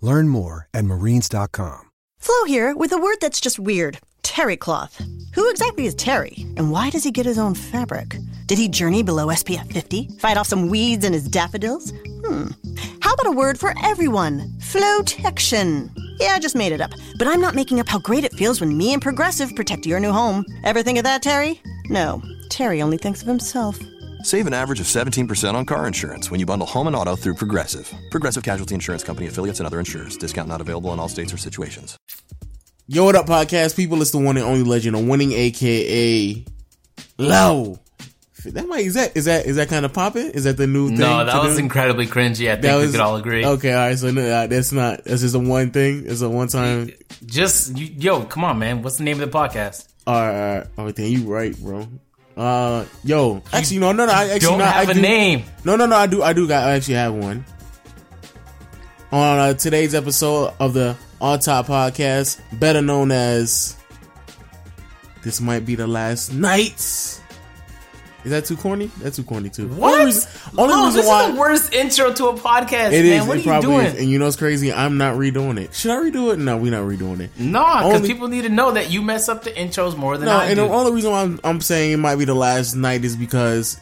Learn more at marines.com. Flo here with a word that's just weird terry cloth. Who exactly is Terry? And why does he get his own fabric? Did he journey below SPF 50? Fight off some weeds in his daffodils? Hmm. How about a word for everyone? Flotection. Yeah, I just made it up. But I'm not making up how great it feels when me and Progressive protect your new home. Ever think of that, Terry? No. Terry only thinks of himself. Save an average of 17% on car insurance when you bundle home and auto through Progressive. Progressive Casualty Insurance Company affiliates and other insurers. Discount not available in all states or situations. Yo, what up, podcast people? It's the one and only legend of winning, aka Low. That might is that is that is that kind of popping? Is that the new thing? No, that was do? incredibly cringy. I think That we could all agree. Okay, all right. So no, uh, that's not. That's just a one thing. It's a one time. Just you, yo, come on, man. What's the name of the podcast? All right, all right. Oh, damn, you right, bro. Uh, yo, actually, no, no, no. I actually Don't no, have I a do- name. No, no, no. I do. I do. Got. I actually have one. On uh, today's episode of the On Top Podcast, better known as "This Might Be the Last Night." Is that too corny? That's too corny too. What? Only reason, only Lo, reason this why is the worst intro to a podcast, it man. is. What it are you doing? is. And you know what's crazy? I'm not redoing it. Should I redo it? No, we're not redoing it. Nah, because people need to know that you mess up the intros more than No, I and do. the only reason why I'm, I'm saying it might be the last night is because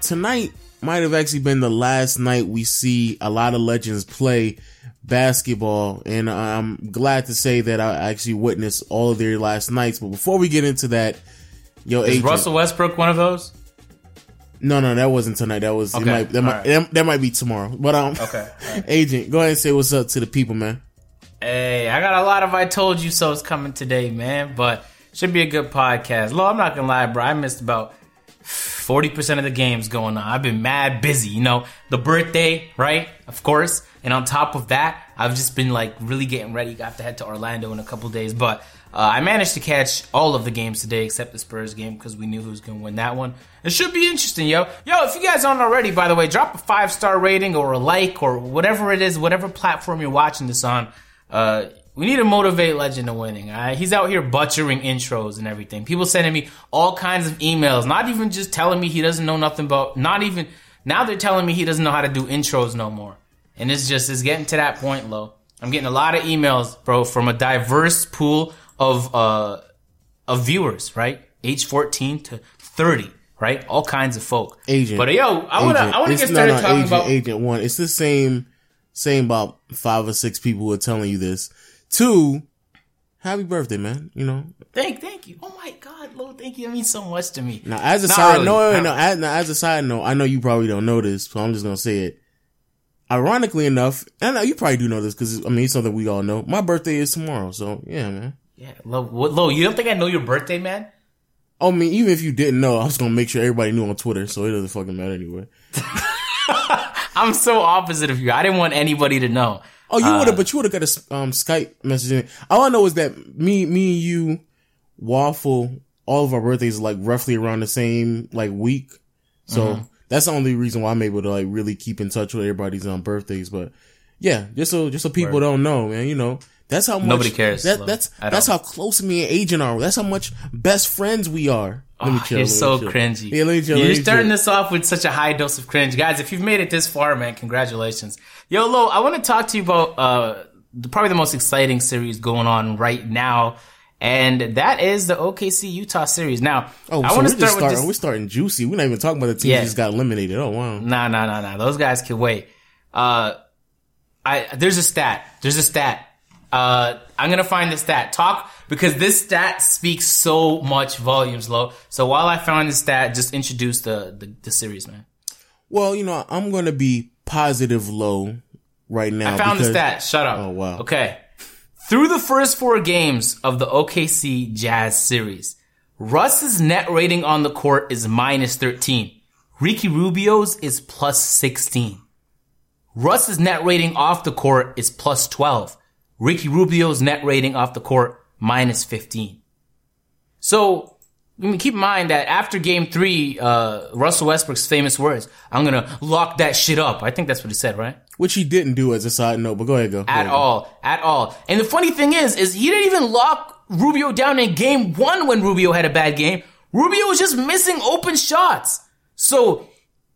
tonight might have actually been the last night we see a lot of legends play basketball, and I'm glad to say that I actually witnessed all of their last nights. But before we get into that, yo, is Agent, Russell Westbrook one of those? No, no, that wasn't tonight. That was Okay, it might, that, might, right. that, that might be tomorrow. But um, Okay. Agent, go ahead and say what's up to the people, man. Hey, I got a lot of I told you so's coming today, man. But should be a good podcast. Lo, I'm not gonna lie, bro. I missed about forty percent of the games going on. I've been mad busy. You know, the birthday, right? Of course. And on top of that, I've just been like really getting ready. Got to head to Orlando in a couple days, but uh, I managed to catch all of the games today except the Spurs game because we knew who was gonna win that one. It should be interesting, yo. Yo, if you guys aren't already, by the way, drop a five star rating or a like or whatever it is, whatever platform you're watching this on. Uh, we need to motivate Legend to winning. He's out here butchering intros and everything. People sending me all kinds of emails, not even just telling me he doesn't know nothing about. Not even now they're telling me he doesn't know how to do intros no more. And it's just it's getting to that point, low. I'm getting a lot of emails, bro, from a diverse pool of uh of viewers, right? Age 14 to 30, right? All kinds of folk. Agent. But yo, I wanna I wanna get started talking agent, about agent one. It's the same, same about five or six people who are telling you this. Two, happy birthday, man. You know. Thank, thank you. Oh my God, Lo, thank you. It means so much to me. Now, as a Not side really. note, I- no, as, now, as a side note, I know you probably don't know this, so I'm just gonna say it. Ironically enough, and I know you probably do know this because I mean it's something we all know. My birthday is tomorrow, so yeah, man. Yeah, Lo, Lo, you don't think I know your birthday, man? Oh, I mean, even if you didn't know, I was gonna make sure everybody knew on Twitter, so it doesn't fucking matter anyway. I'm so opposite of you. I didn't want anybody to know. Oh, you Uh, would have, but you would have got a um, Skype message. In. All I know is that me, me and you, waffle. All of our birthdays are like roughly around the same like week, so Mm-hmm. That's the only reason why I'm able to like really keep in touch with everybody's um birthdays. But yeah, just so just so people don't know, man, you know that's how much Nobody cares, That, that's that's all. how close me and Agent are. That's how much best friends we are. Let me Oh, chill. you're let so chill. cringy. Yeah, let me chill. You're me starting chill. this off with such a high dose of cringe. Guys, if you've made it this far, man, congratulations. Yo, Lo, I want to talk to you about uh, the, probably the most exciting series going on right now. And that is the OKC Utah series. Now, Oh, I so want to start with starting. this. We're starting juicy. We're not even talking about the teams Yeah. that just got eliminated. Oh wow. Nah, nah, nah, nah. Those guys can wait. Uh, I there's a stat. There's a stat. Uh, I'm gonna find the stat. Talk because this stat speaks so much volumes, low. So while I find the stat, just introduce the, the, the series, man. Well, you know, I'm gonna be positive low right now. I found because, the stat. Shut up. Oh wow. Okay. Through the first four games of the OKC Jazz series, Russ's net rating on the court is minus 13. Ricky Rubio's is plus 16. Russ's net rating off the court is plus 12. Ricky Rubio's net rating off the court minus 15. So, I mean, keep in mind that after game three, uh, Russell Westbrook's famous words, I'm gonna lock that shit up. I think that's what he said, right? Which he didn't do as a side note, but go ahead, go. go At ahead, go. all. At all. And the funny thing is, is he didn't even lock Rubio down in game one when Rubio had a bad game. Rubio was just missing open shots. So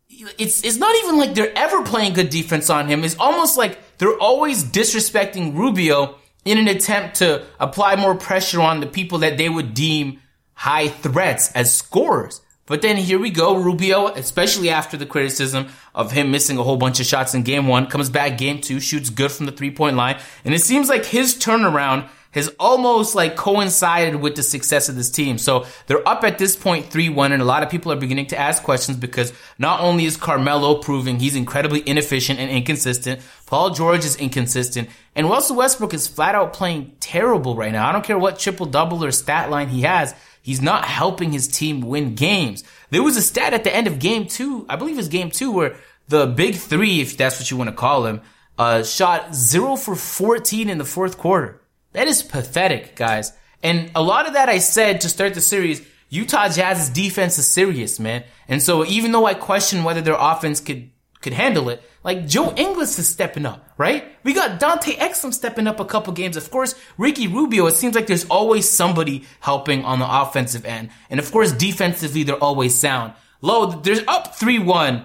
it's it's not even like they're ever playing good defense on him. It's almost like they're always disrespecting Rubio in an attempt to apply more pressure on the people that they would deem high threats as scorers. But then here we go, Rubio, especially after the criticism of him missing a whole bunch of shots in game one, comes back game two, shoots good from the three point line. And it seems like his turnaround has almost like coincided with the success of this team. So they're up at this point 3-1 and a lot of people are beginning to ask questions because not only is Carmelo proving he's incredibly inefficient and inconsistent, Paul George is inconsistent, and Russell Westbrook is flat out playing terrible right now. I don't care what triple double or stat line he has. He's not helping his team win games. There was a stat at the end of game two, I believe it's game two, where the big three, if that's what you want to call him, uh, shot zero for 14 in the fourth quarter. That is pathetic, guys. And a lot of that I said to start the series, Utah Jazz's defense is serious, man. And so even though I question whether their offense could could handle it, like Joe Ingles is stepping up, right? We got Dante Exum stepping up a couple games. Of course, Ricky Rubio, it seems like there's always somebody helping on the offensive end. And of course, defensively, they're always sound. Low, there's up 3-1.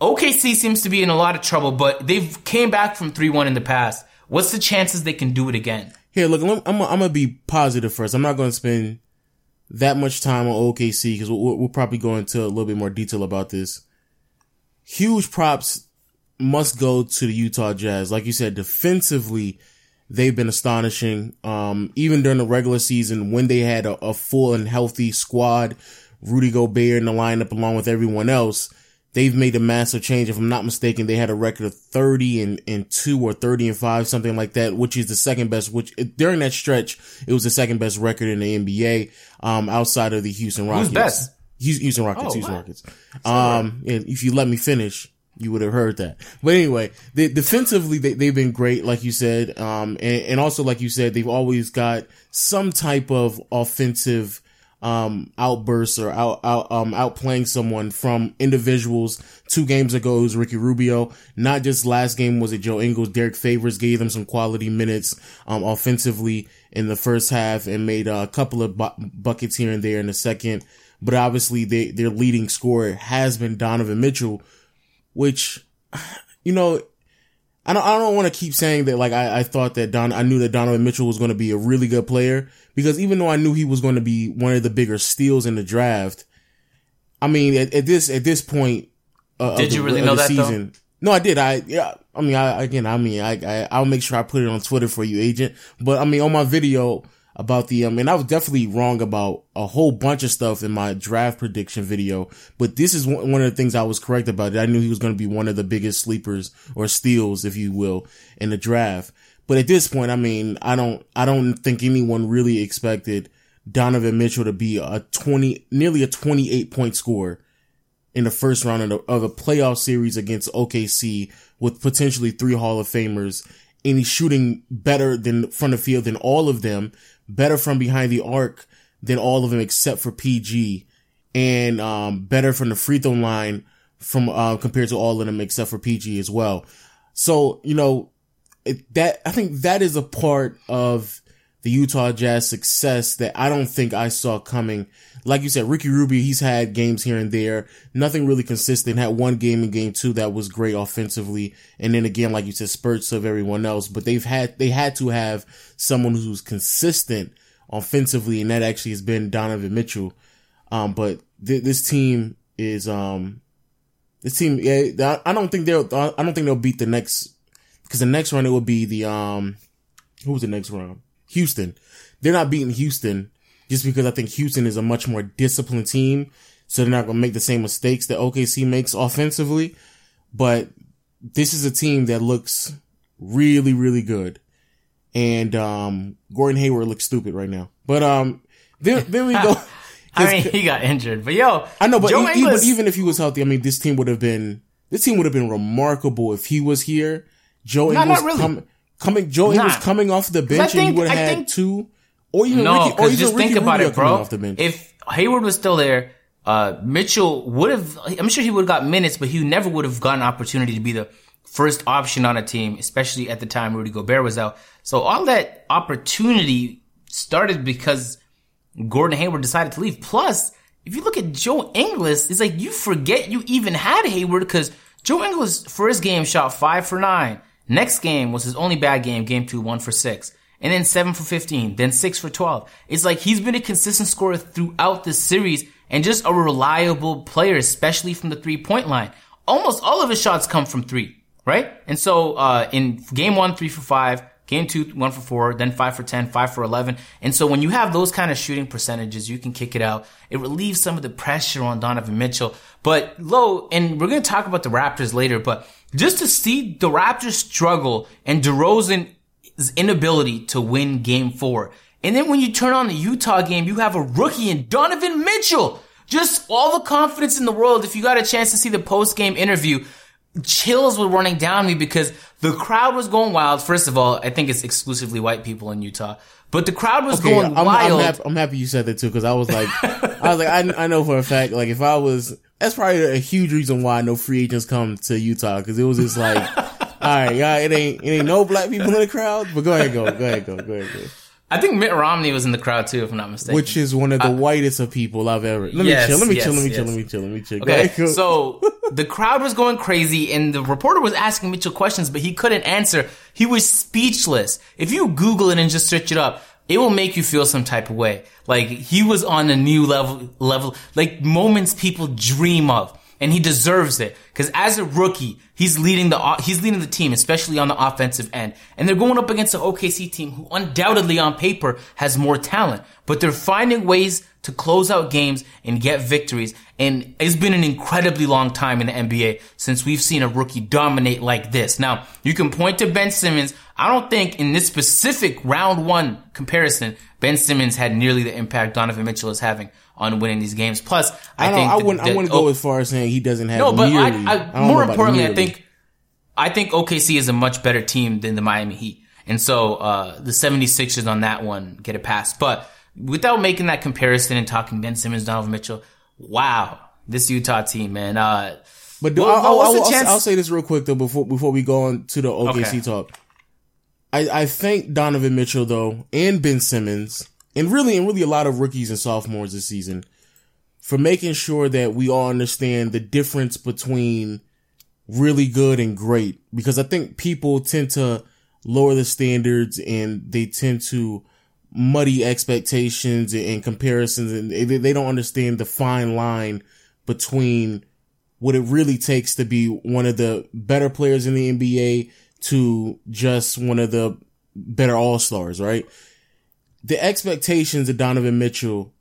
OKC seems to be in a lot of trouble, but they've came back from 3-1 in the past. What's the chances they can do it again? Here, look, I'm, I'm, I'm gonna be positive first. I'm not gonna spend that much time on OKC because we'll, we'll probably go into a little bit more detail about this. Huge props must go to the Utah Jazz. Like you said, defensively, they've been astonishing. Um, even during the regular season when they had a, a full and healthy squad, Rudy Gobert in the lineup along with everyone else, they've made a massive change. If I'm not mistaken, they had a record of 30 and, and two or 30 and five, something like that, which is the second best, which during that stretch, it was the second best record in the NBA, um, outside of the Houston Rockets. Who's best? Houston Rockets, Oh, Houston wow. Rockets. Um, and if you let me finish, you would have heard that. But anyway, they, defensively, they, they've been great, like you said. Um, and, and also, like you said, they've always got some type of offensive, um, outbursts or out, out, um, outplaying someone from individuals. Two games ago, it was Ricky Rubio. Not just last game was it Joe Ingles. Derrick Favors gave them some quality minutes, um, offensively in the first half and made a couple of bu- buckets here and there in the second. But obviously, they, their leading scorer has been Donovan Mitchell, which, you know, I don't, I don't want to keep saying that like I, I thought that Don, I knew that Donovan Mitchell was going to be a really good player because even though I knew he was going to be one of the bigger steals in the draft, I mean, at, at this, at this point, uh, Did of the, you really know that, though? season, no, I did. I, yeah, I mean, I, again, I mean, I, I, I'll make sure I put it on Twitter for you, agent. But I mean, on my video about the, um, and I was definitely wrong about a whole bunch of stuff in my draft prediction video. But this is one one of the things I was correct about. I knew he was going to be one of the biggest sleepers or steals, if you will, in the draft. But at this point, I mean, I don't, I don't think anyone really expected Donovan Mitchell to be a 20, nearly a 28 point scorer in the first round of, the, of a playoff series against OKC with potentially three Hall of Famers. And he's shooting better than front of field than all of them, better from behind the arc than all of them except for PG, and um, better from the free throw line from uh, compared to all of them except for PG as well. So you know it, that I think that is a part of the Utah Jazz success that I don't think I saw coming. Like you said, Ricky Rubio, he's had games here and there, nothing really consistent. Had one game in game two that was great offensively. And then again, like you said, spurts of everyone else, but they've had, they had to have someone who's consistent offensively. And that actually has been Donovan Mitchell. Um, but th- this team is, um, this team, yeah, I don't think they'll, I don't think they'll beat the next, because the next one it will be the, um, who was the next round? Houston. They're not beating Houston just because I think Houston is a much more disciplined team. So they're not going to make the same mistakes that OKC makes offensively. But this is a team that looks really, really good. And, um, Gordon Hayward looks stupid right now. But, um, we go. I mean, he got injured, but yo, I know, but e- even, even if he was healthy, I mean, this team would have been, this team would have been remarkable if he was here. Joe Ingles not really. com- coming, Joe Nah. Ingles coming off the bench, and think- you would have I had think- two, or even no, Ricky, or even just Ricky think about Rubio it, bro. off the bench. If Hayward was still there, uh, Mitchell would have. I'm sure he would have got minutes, but he never would have gotten an opportunity to be the first option on a team, especially at the time Rudy Gobert was out. So all that opportunity started because Gordon Hayward decided to leave. Plus, if you look at Joe Ingles, it's like you forget you even had Hayward because Joe Ingles first game shot five for nine. Next game was his only bad game, game two, one for six. And then seven for 15, then six for 12. It's like he's been a consistent scorer throughout the series and just a reliable player, especially from the three point line. Almost all of his shots come from three, right? And so, uh, in game one, three for five, game two, one for four, then five for 10, five for 11. And so when you have those kind of shooting percentages, you can kick it out. It relieves some of the pressure on Donovan Mitchell. But low, and we're going to talk about the Raptors later, but just to see the Raptors struggle and DeRozan's inability to win game four. And then when you turn on the Utah game, you have a rookie in Donovan Mitchell. Just all the confidence in the world. If you got a chance to see the post game interview, chills were running down me because the crowd was going wild. First of all, I think it's exclusively white people in Utah, but the crowd was Okay, going I'm, wild. I'm, happy, I'm happy you said that too because I was like, I was like, I, I know for a fact, like if I was, that's probably a huge reason why no free agents come to Utah because it was just like, all right, yeah, it ain't, it ain't no black people in the crowd, but go ahead, go, go ahead, go, go ahead, go. I think Mitt Romney was in the crowd too, if I'm not mistaken. Which is one of the whitest of people I've ever. Let me Yes, chill. Let me yes, chill. Let me chill. Let me chill. Let me chill. Go Okay, ahead, so the crowd was going crazy, and the reporter was asking Mitchell questions, but he couldn't answer. He was speechless. If you Google it and just search it up, it will make you feel some type of way. Like he was on a new level, level, like moments people dream of, and he deserves it. Because as a rookie, he's leading the he's leading the team, especially on the offensive end, and they're going up against an OKC team who undoubtedly on paper has more talent, but they're finding ways to close out games and get victories. And it's been an incredibly long time in the NBA since we've seen a rookie dominate like this. Now, you can point to Ben Simmons. I don't think in this specific round one comparison, Ben Simmons had nearly the impact Donovan Mitchell is having on winning these games. Plus, I, I, think I the- wouldn't. I the- wouldn't oh, go as far as saying he doesn't have. no, but nearly, I, I, more importantly, I think I think OKC is a much better team than the Miami Heat. And so uh, the 76ers on that one get a pass. But without making that comparison and talking Ben Simmons, Donovan Mitchell, wow, this Utah team, man. Uh, But do, Well, I'll, what's I'll, the I'll, chance- I'll say this real quick though before before we go on to the OKC Okay. talk. I, I thank Donovan Mitchell though and Ben Simmons and really and really a lot of rookies and sophomores this season for making sure that we all understand the difference between really good and great because I think people tend to lower the standards and they tend to muddy expectations and comparisons and they, don't understand the fine line between what it really takes to be one of the better players in the NBA to just one of the better all stars, right? The expectations of Donovan Mitchell,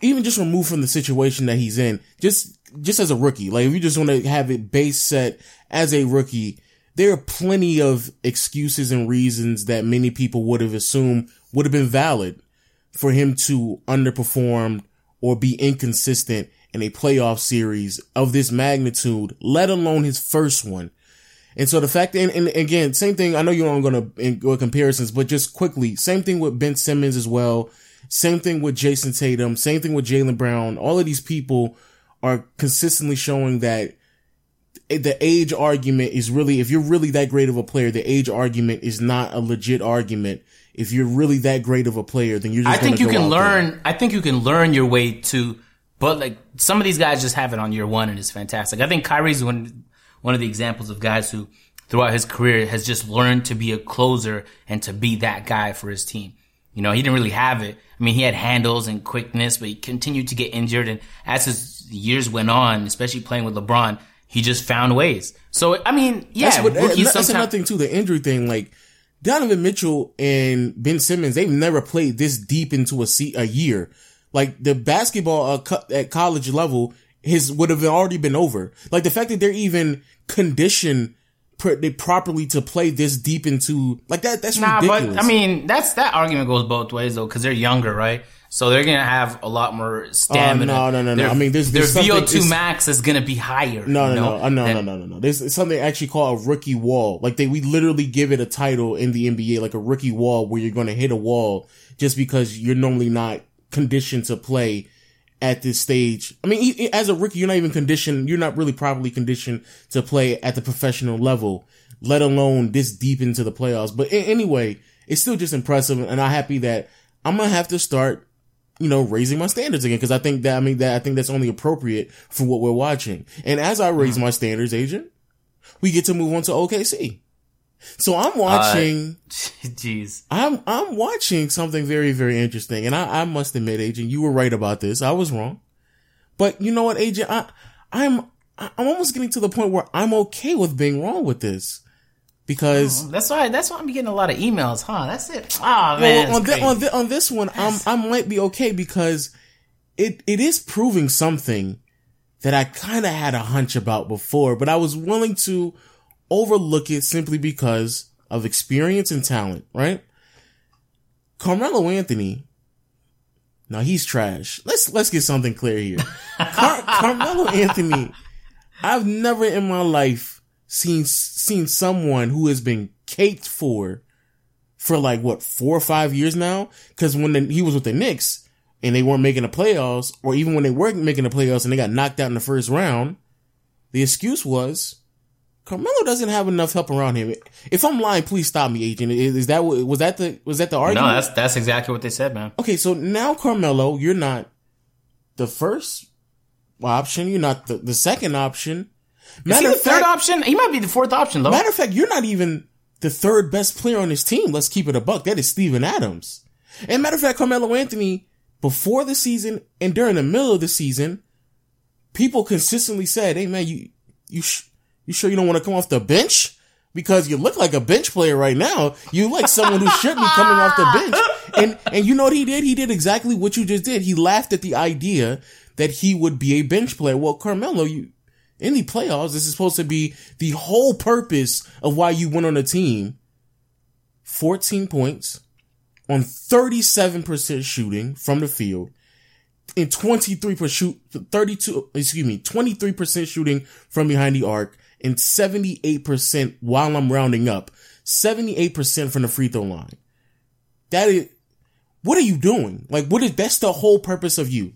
even just removed from the situation that he's in, just, just as a rookie, like if you just want to have it base set as a rookie, there are plenty of excuses and reasons that many people would have assumed would have been valid for him to underperform or be inconsistent in a playoff series of this magnitude, let alone his first one. And so the fact, and, and again, same thing. I know you aren't going to go comparisons, but just quickly, same thing with Ben Simmons as well. Same thing with Jayson Tatum. Same thing with Jaylen Brown. All of these people are consistently showing that Eh, the age argument is really, if you're really that great of a player, the age argument is not a legit argument. If you're really that great of a player, then you're just I think you can out there. learn. I think you can learn your way to, but like some of these guys just have it on year one and it's fantastic. I think Kyrie's one one of the examples of guys who throughout his career has just learned to be a closer and to be that guy for his team. You know, he didn't really have it. I mean, he had handles and quickness, but he continued to get injured. And as his years went on, especially playing with LeBron, he just found ways. So, I mean, yeah, that's what, rookies that's another thing too. The injury thing, like Donovan Mitchell and Ben Simmons, they've never played this deep into a seat a year. Like the basketball uh, co- at college level, his would have already been over. Like the fact that they're even conditioned pr- they properly to play this deep into like that. That's Nah, ridiculous. but I mean, that's that argument goes both ways though, because they're younger, right? So they're gonna have a lot more stamina. Oh, no, no, no, no. Their- I mean, there's- there's their VO2 max is gonna be higher. No, you no, know, no, uh, no, no, than- no, no, no. There's something actually called a rookie wall. Like they, we literally give it a title in the NBA, like a rookie wall, where you're going to hit a wall just because you're normally not conditioned to play at this stage. I mean, as a rookie, you're not even conditioned. You're not really properly conditioned to play at the professional level, let alone this deep into the playoffs. But anyway, it's still just impressive, and I'm happy that I'm gonna have to start you know, raising my standards again. Cause I think that, I mean, that I think that's only appropriate for what we're watching. And as I raise my standards, agent, we get to move on to OKC. So I'm uh, watching, Jeez. I'm, I'm watching something very, very interesting. And I, I must admit, agent, you were right about this. I was wrong. But you know what, agent, I, I'm, I'm almost getting to the point where I'm okay with being wrong with this. Because oh, That's why. That's why I'm getting a lot of emails, huh? That's it. Oh man, well, on, thi- on, thi- on this one, I'm, I might be okay because it, it is proving something that I kind of had a hunch about before, but I was willing to overlook it simply because of experience and talent, right? Carmelo Anthony. Now he's trash. Let's, let's get something clear here. Car- Carmelo Anthony. I've never in my life seen, seen someone who has been caked for for like what four or five years now. Because when the, he was with the Knicks and they weren't making the playoffs, or even when they weren't making the playoffs and they got knocked out in the first round, the excuse was Carmelo doesn't have enough help around him. If I'm lying, please stop me, agent. Is, is that was that the was that the argument? no, that's that's exactly what they said, man. okay. So now Carmelo, you're not the first option. You're not the, the second option. Is he the third fact, option? He might be the fourth option, though. Matter of fact, you're not even the third best player on this team. Let's keep it a buck. That is Steven Adams. And matter of fact, Carmelo Anthony, before the season and during the middle of the season, people consistently said, Hey man, you, you, sh- you sure you don't want to come off the bench? Because you look like a bench player right now. You like someone who should be coming off the bench. And, and you know what he did? He did exactly what you just did. He laughed at the idea that he would be a bench player. Well, Carmelo, you, in the playoffs, this is supposed to be the whole purpose of why you went on a team. 14 points on 37% shooting from the field and 23% shoot, 32, excuse me, 23% shooting from behind the arc and 78% while I'm rounding up, 78% from the free throw line. That is, what are you doing? Like, what is, that's the whole purpose of you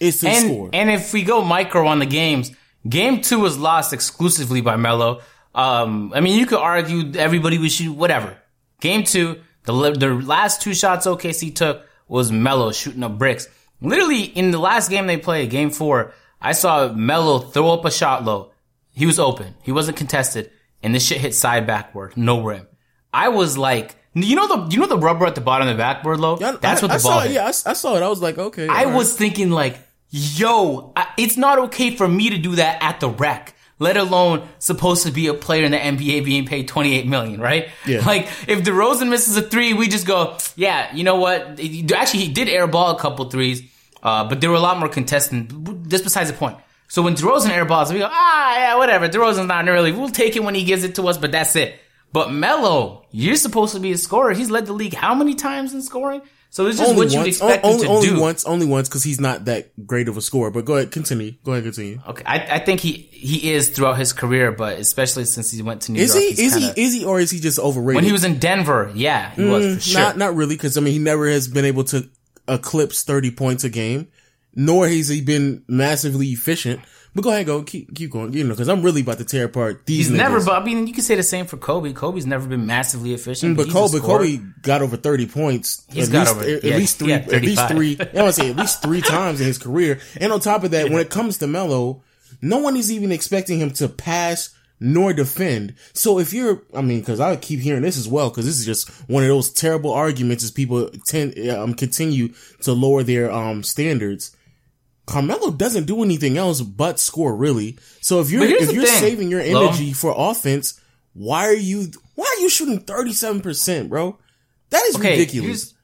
is to and score. and if we go micro on the games, game two was lost exclusively by Melo. Um, I mean, you could argue everybody was shoot whatever. Game two, the the last two shots OKC took was Melo shooting up bricks. Literally in the last game they played, game four, I saw Melo throw up a shot low. He was open. He wasn't contested, and this shit hit side backward, no rim. I was like, you know the you know the rubber at the bottom of the backboard low. Yeah, That's I- what the I ball saw, hit. Yeah, I, I saw it. I was like, okay. I right. was thinking like, yo, I, it's not okay for me to do that at the rec. Let alone supposed to be a player in the NBA being paid 28 million, right? Yeah. Like, if DeRozan misses a three, we just go, yeah, you know what? Actually, he did airball a couple threes, uh, but there were a lot more contestants. This besides the point. So when DeRozan airballs, we go, ah, yeah, whatever. DeRozan's not early. We'll take it when he gives it to us, but that's it. But Melo, you're supposed to be a scorer. He's led the league how many times in scoring? So it's just only what you once, expect o- him only, to only do. once, only once, because he's not that great of a scorer. But go ahead, continue. Go ahead, continue. Okay, I, I think he he is throughout his career, but especially since he went to New York. Is York. he? Is kinda- he? Is he? Or is he just overrated? when he was in Denver, yeah, he was mm, for sure. Not, not really, because I mean, he never has been able to eclipse thirty points a game, nor has he been massively efficient. But go ahead, go keep keep going. You know, because I'm really about to tear apart these. he's never, but I mean, you can say the same for Kobe. Kobe's never been massively efficient. Mm, But a Kobe. Kobe got over thirty points. He's at got least, over- at, yeah, least three, at least three. I want to say at least three times in his career. And on top of that, when it comes to Melo, no one is even expecting him to pass nor defend. So if you're, I mean, because I keep hearing this as well, because this is just one of those terrible arguments as people tend um continue to lower their um standards. Carmelo doesn't do anything else but score, really. So if you're if you're thing, saving your Lo. energy for offense, why are you why are you shooting 37%, bro? That is Okay, ridiculous.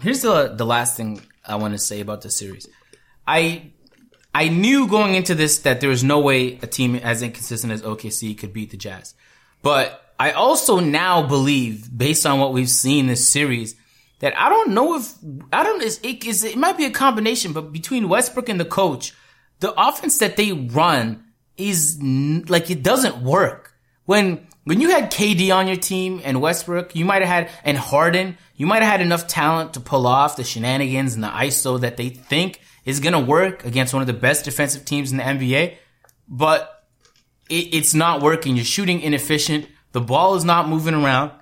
Here's, here's the the last thing I want to say about the series. I I knew going into this that there was no way a team as inconsistent as OKC could beat the Jazz. But I also now believe, based on what we've seen this series, that I don't know if I don't is it is it might be a combination, but between Westbrook and the coach, the offense that they run is like it doesn't work. When when you had KD on your team and Westbrook, you might have had and Harden, you might have had enough talent to pull off the shenanigans and the ISO that they think is gonna work against one of the best defensive teams in the NBA. But it, it's not working. You're shooting inefficient. The ball is not moving around.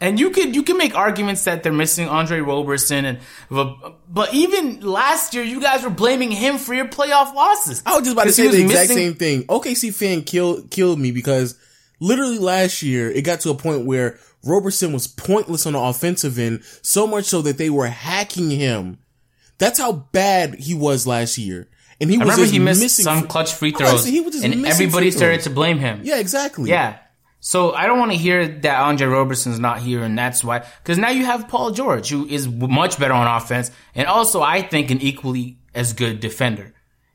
And you could you can make arguments that they're missing Andre Roberson and but even last year you guys were blaming him for your playoff losses. I was just about to say the exact missing- same thing. OKC fan killed killed me because literally last year it got to a point where Roberson was pointless on the offensive end, so much so that they were hacking him. That's how bad he was last year. And he I was remember just he missed missing some clutch free I was about throws, he was just and everybody started to blame him. Yeah, exactly. Yeah. So I don't want to hear that Andre Roberson's not here, and that's why. Because now you have Paul George, who is much better on offense, and also I think an equally as good defender.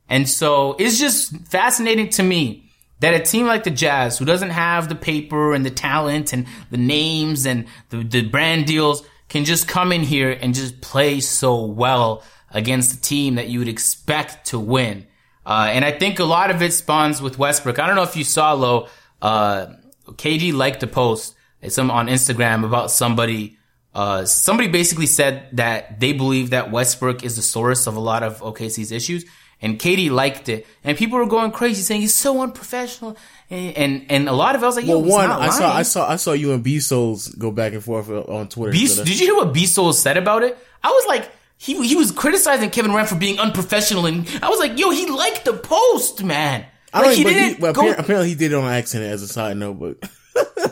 And so it's just fascinating to me that a team like the Jazz, who doesn't have the paper and the talent and the names and the, the brand deals, can just come in here and just play so well against a team that you would expect to win. Uh, and I think a lot of it spawns with Westbrook. I don't know if you saw, Lo, uh, KD liked a post some on Instagram about somebody. Uh, somebody basically said that they believe that Westbrook is the source of a lot of OKC's issues, and KD liked it, and people were going crazy saying he's so unprofessional, and and, and a lot of it I was like, Well, Yo, one, I saw. I saw, I saw you and B Souls go back and forth on Twitter. B- did you hear what B Soul said about it? I was like, he he was criticizing Kevin Durant for being unprofessional, and I was like, yo, he liked the post, man. I don't Like, even, he he, but go apparently, apparently he did it on accident as a side note, but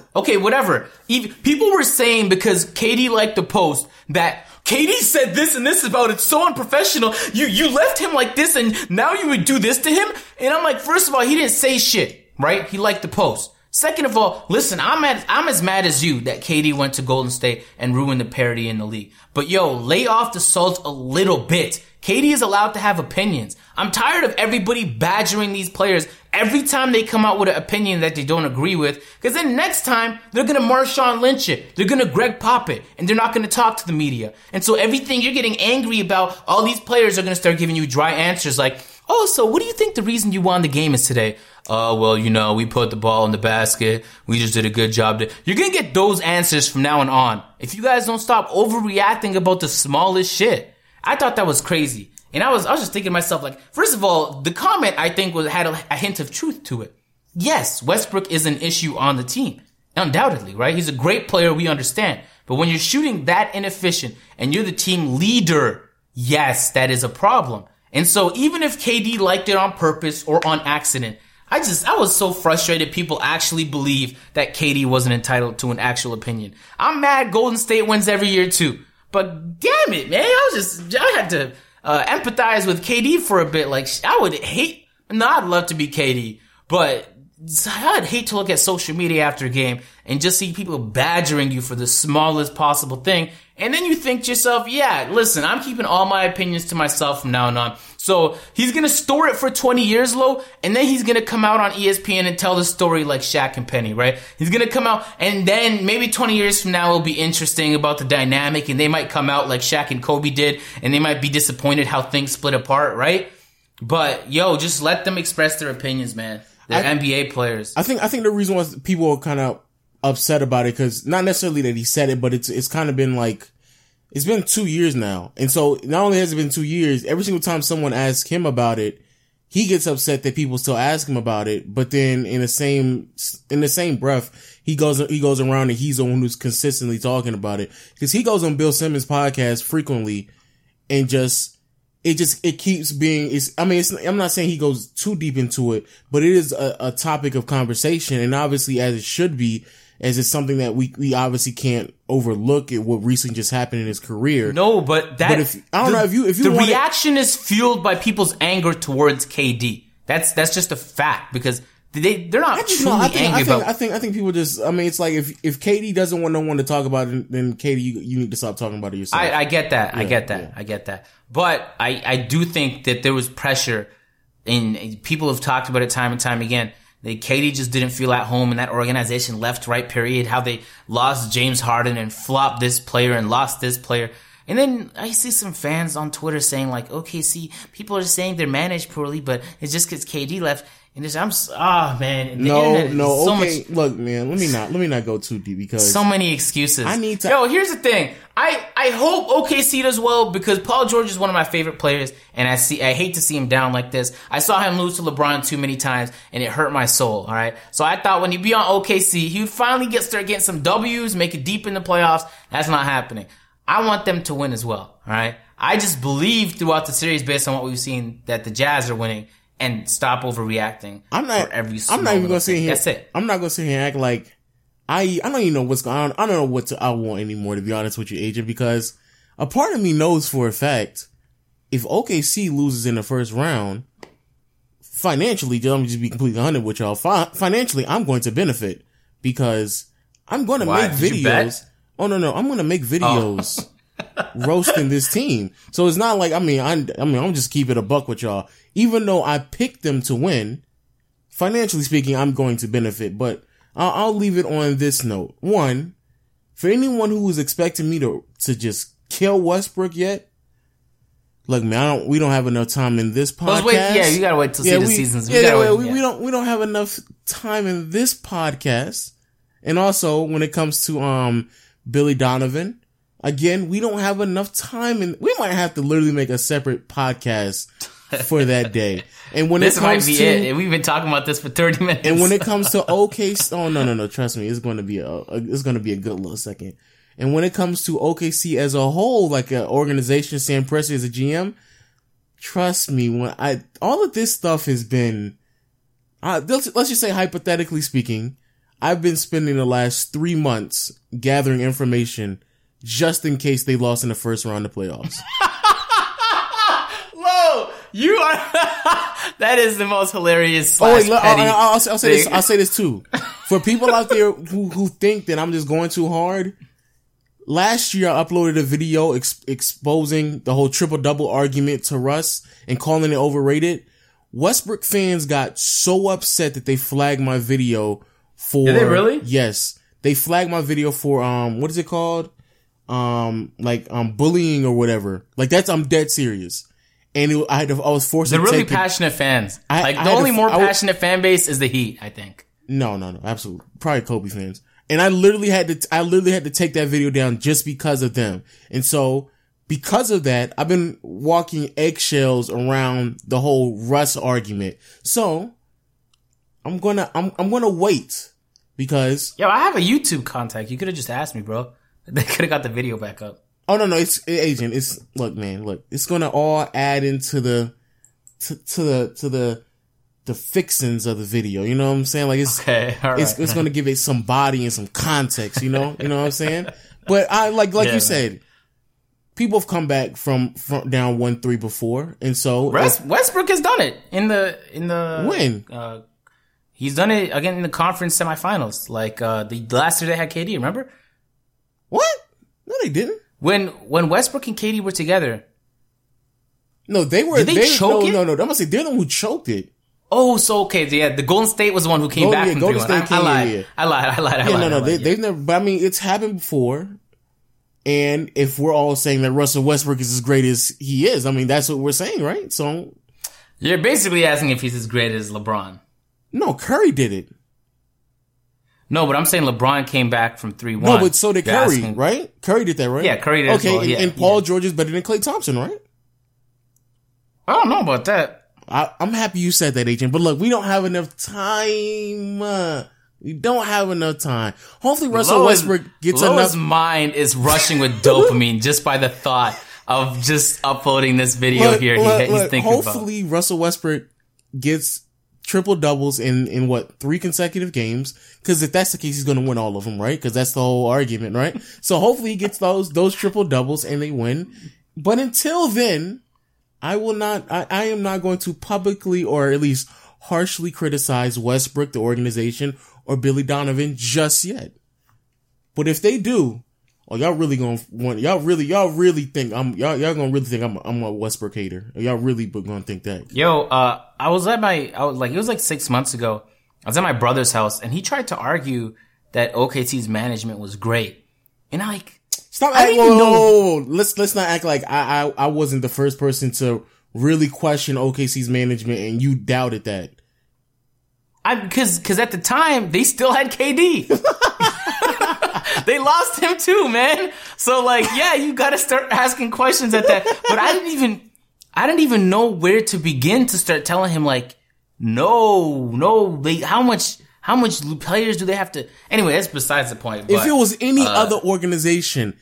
Okay, whatever. Even, people were saying because KD liked the post that KD said this and this about it so unprofessional. You you left him like this and now you would do this to him? And I'm like, first of all, he didn't say shit, right? He liked the post. Second of all, listen, I'm at, I'm as mad as you that KD went to Golden State and ruined the parity in the league. But yo, lay off the salt a little bit. KD is allowed to have opinions. I'm tired of everybody badgering these players every time they come out with an opinion that they don't agree with. Cause then next time they're gonna Marshawn Lynch it. They're gonna Greg Pop it. And they're not gonna talk to the media. And so everything you're getting angry about, all these players are gonna start giving you dry answers like, oh, so what do you think the reason you won the game is today? Oh, well, you know, we put the ball in the basket. We just did a good job. To-. You're gonna get those answers from now on. If you guys don't stop overreacting about the smallest shit. I thought that was crazy. And I was, I was just thinking to myself, like, first of all, the comment I think was, had a, a hint of truth to it. Yes, Westbrook is an issue on the team. Undoubtedly, right? He's a great player, we understand. But when you're shooting that inefficient and you're the team leader, yes, that is a problem. And so even if KD liked it on purpose or on accident, I just, I was so frustrated people actually believe that KD wasn't entitled to an actual opinion. I'm mad Golden State wins every year too. But damn it, man. I was just, I had to uh, empathize with KD for a bit. Like, I would hate, no, I'd love to be KD, but I'd hate to look at social media after a game and just see people badgering you for the smallest possible thing. And then you think to yourself, yeah, listen, I'm keeping all my opinions to myself from now on. So he's going to store it for 20 years, low, and then he's going to come out on ESPN and tell the story like Shaq and Penny, right? He's going to come out and then maybe 20 years from now it'll be interesting about the dynamic and they might come out like Shaq and Kobe did and they might be disappointed how things split apart, right? But yo, just let them express their opinions, man. They're I- NBA players. I think I think the reason why people are kind of upset about it because not necessarily that he said it, but it's it's kind of been like it's been two years now, and so not only has it been two years, every single time someone asks him about it, he gets upset that people still ask him about it. But then in the same in the same breath, he goes he goes around and he's the one who's consistently talking about it because he goes on Bill Simmons' podcast frequently and just it just it keeps being it's i mean it's i'm not saying he goes too deep into it but it is a, a topic of conversation and obviously as it should be as it's something that we we obviously can't overlook at what recently just happened in his career No, but that But if- I don't the, know if you- if you the reaction is fueled by people's anger towards KD. That's that's just a fact because They they're not I just truly no, I think, angry I think, about. I think I think people just. I mean, it's like if if KD doesn't want no one to talk about it, then KD, you, you need to stop talking about it yourself. I, I get that. I get that. yeah. I get that. But I, I do think that there was pressure and people have talked about it time and time again. That KD just didn't feel at home in that organization, left, right, period. How they lost James Harden and flopped this player and lost this player. And then I see some fans on Twitter saying like, okay, see, people are saying they're managed poorly, but it's just because KD left. And it's, I'm, s- ah, man. the no, no, so okay. much- Look, man, let me not let me not go too deep because so many excuses. I need to- Yo, here's the thing. I I hope OKC does well because Paul George is one of my favorite players, and I see I hate to see him down like this. I saw him lose to LeBron too many times, and it hurt my soul. All right, so I thought when he'd be on OKC, he would finally get start getting some W's, make it deep in the playoffs. That's not happening. I want them to win as well. All right, I just believe throughout the series, based on what we've seen, that the Jazz are winning. And stop overreacting. I'm not. for every I'm not even gonna sit here. That's it. I'm not gonna sit here and act like I. I don't even know what's going on. I don't know what to, I want anymore. To be honest with you, agent, because a part of me knows for a fact if OKC loses in the first round, financially, let me just be completely honest with y'all. Fi- financially, I'm going to benefit because I'm going to Why? make Did videos. Oh no, no, I'm going to make oh. videos. roasting this team. So it's not like I mean I I mean I'm just keep it a buck with y'all. Even though I picked them to win, financially speaking, I'm going to benefit. But I'll, I'll leave it on this note. One, for anyone who was expecting me to to just kill Westbrook yet, look man, I don't, we don't have enough time in this podcast. Wait. Yeah, you gotta wait till see the we, seasons. We Yeah, yeah, wait, we, yeah. we don't we don't have enough time in this podcast. And also when it comes to um Billy Donovan, again, we don't have enough time and we might have to literally make a separate podcast for that day. And when This it might comes be to it. We've been talking about this for 30 minutes. and when it comes to OKC, oh no no no, trust me, it's going to be a, a it's going to be a good little second. And when it comes to OKC as a whole, like an organization, Sam Presti as a GM, trust me, when I all of this stuff has been, uh, let's, let's just say hypothetically speaking, I've been spending the last three months gathering information just in case they lost in the first round of playoffs. Whoa, you are. that is the most hilarious. Oh, wait, petty I'll, I'll, I'll say this. I'll say this too. For people out there who, who think that I'm just going too hard, last year I uploaded a video ex- exposing the whole triple double argument to Russ and calling it overrated. Westbrook fans got so upset that they flagged my video for. Did they really? Yes, they flagged my video for um what is it called? Um like um bullying or whatever. Like that's I'm dead serious. And it, I had to, I was forced They're to really passionate fans. I- like I the only to- more passionate fan base is the Heat. I think. No, no, no, absolutely. Probably Kobe fans. And I literally had to, I literally had to take that video down just because of them. And so, because of that, I've been walking eggshells around the whole Russ argument. So, I'm gonna, I'm, I'm gonna wait because, Yo, I have a YouTube contact. You could have just asked me, bro. They could have got the video back up. oh no, no, it's, agent, it's, look, man, look, it's gonna all add into the, to, to the, to the, the fixings of the video. You know what I'm saying? Like it's, Okay, right. it's, it's to give it some body and some context, you know, you know what I'm saying? But I like, like Yeah, you man. said, people have come back from, from down one, three before. And so West, Westbrook has done it in the in the When? Uh, he's done it again in the conference semifinals. Like uh, the last year they had KD. Remember what? No, they didn't. when when Westbrook and KD were together? No, they were, Did they choke no, it? no, no, I'm gonna say they're the one who choked it. Oh, so okay, yeah. The Golden State was the one who came Golden- back yeah, from Golden 3-1. State I, I lied. yeah. I lied. I lied. I Yeah, lied. no, no, I they, yeah. they've never, but I mean, it's happened before. And if we're all saying that Russell Westbrook is as great as he is, I mean, that's what we're saying, right? So, You're basically asking if he's as great as LeBron. no, Curry did it. No, but I'm saying LeBron came back from three one. No, but so did Curry, right? Curry did that, right? Yeah, Curry did as Okay, well, and- yeah, and, Paul. George is better than Klay Thompson, right? I don't know about that. I, I'm happy you said that, agent. But look, we don't have enough time. Uh, we don't have enough time. Hopefully, Russell Lois- Westbrook gets Lois' enough. mind is rushing with dopamine just by the thought of just uploading this video Look, here. look, he, he's look, thinking about. hopefully, Russell Westbrook gets triple doubles in in what three consecutive games? Because if that's the case, he's going to win all of them, right? Because that's the whole argument, right? so hopefully, he gets those those triple doubles and they win. But until then, I will not. I, I am not going to publicly or at least harshly criticize Westbrook, the organization, or Billy Donovan just yet. But if they do, oh, y'all really gonna want, y'all really, y'all really think I'm, y'all, y'all gonna really think I'm, I'm a Westbrook hater. Y'all really gonna think that. Yo, uh, I was at my, I was like, it was like six months ago. I was at my brother's house and he tried to argue that OKC's management was great. And I like, Stop I acting. didn't Whoa, whoa, whoa. Let's let's not act like I, I I wasn't the first person to really question OKC's management, and you doubted that. I because because at the time they still had KD. lost him too, man. So like, yeah, you got to start asking questions at that. But I didn't even I didn't even know where to begin to start telling him like, no, no, they how much how much players do they have to? Anyway, that's besides the point. If it was any uh, other organization,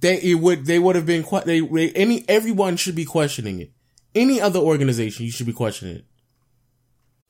they it would they would have been they, they any everyone should be questioning it. Any other organization, you should be questioning it.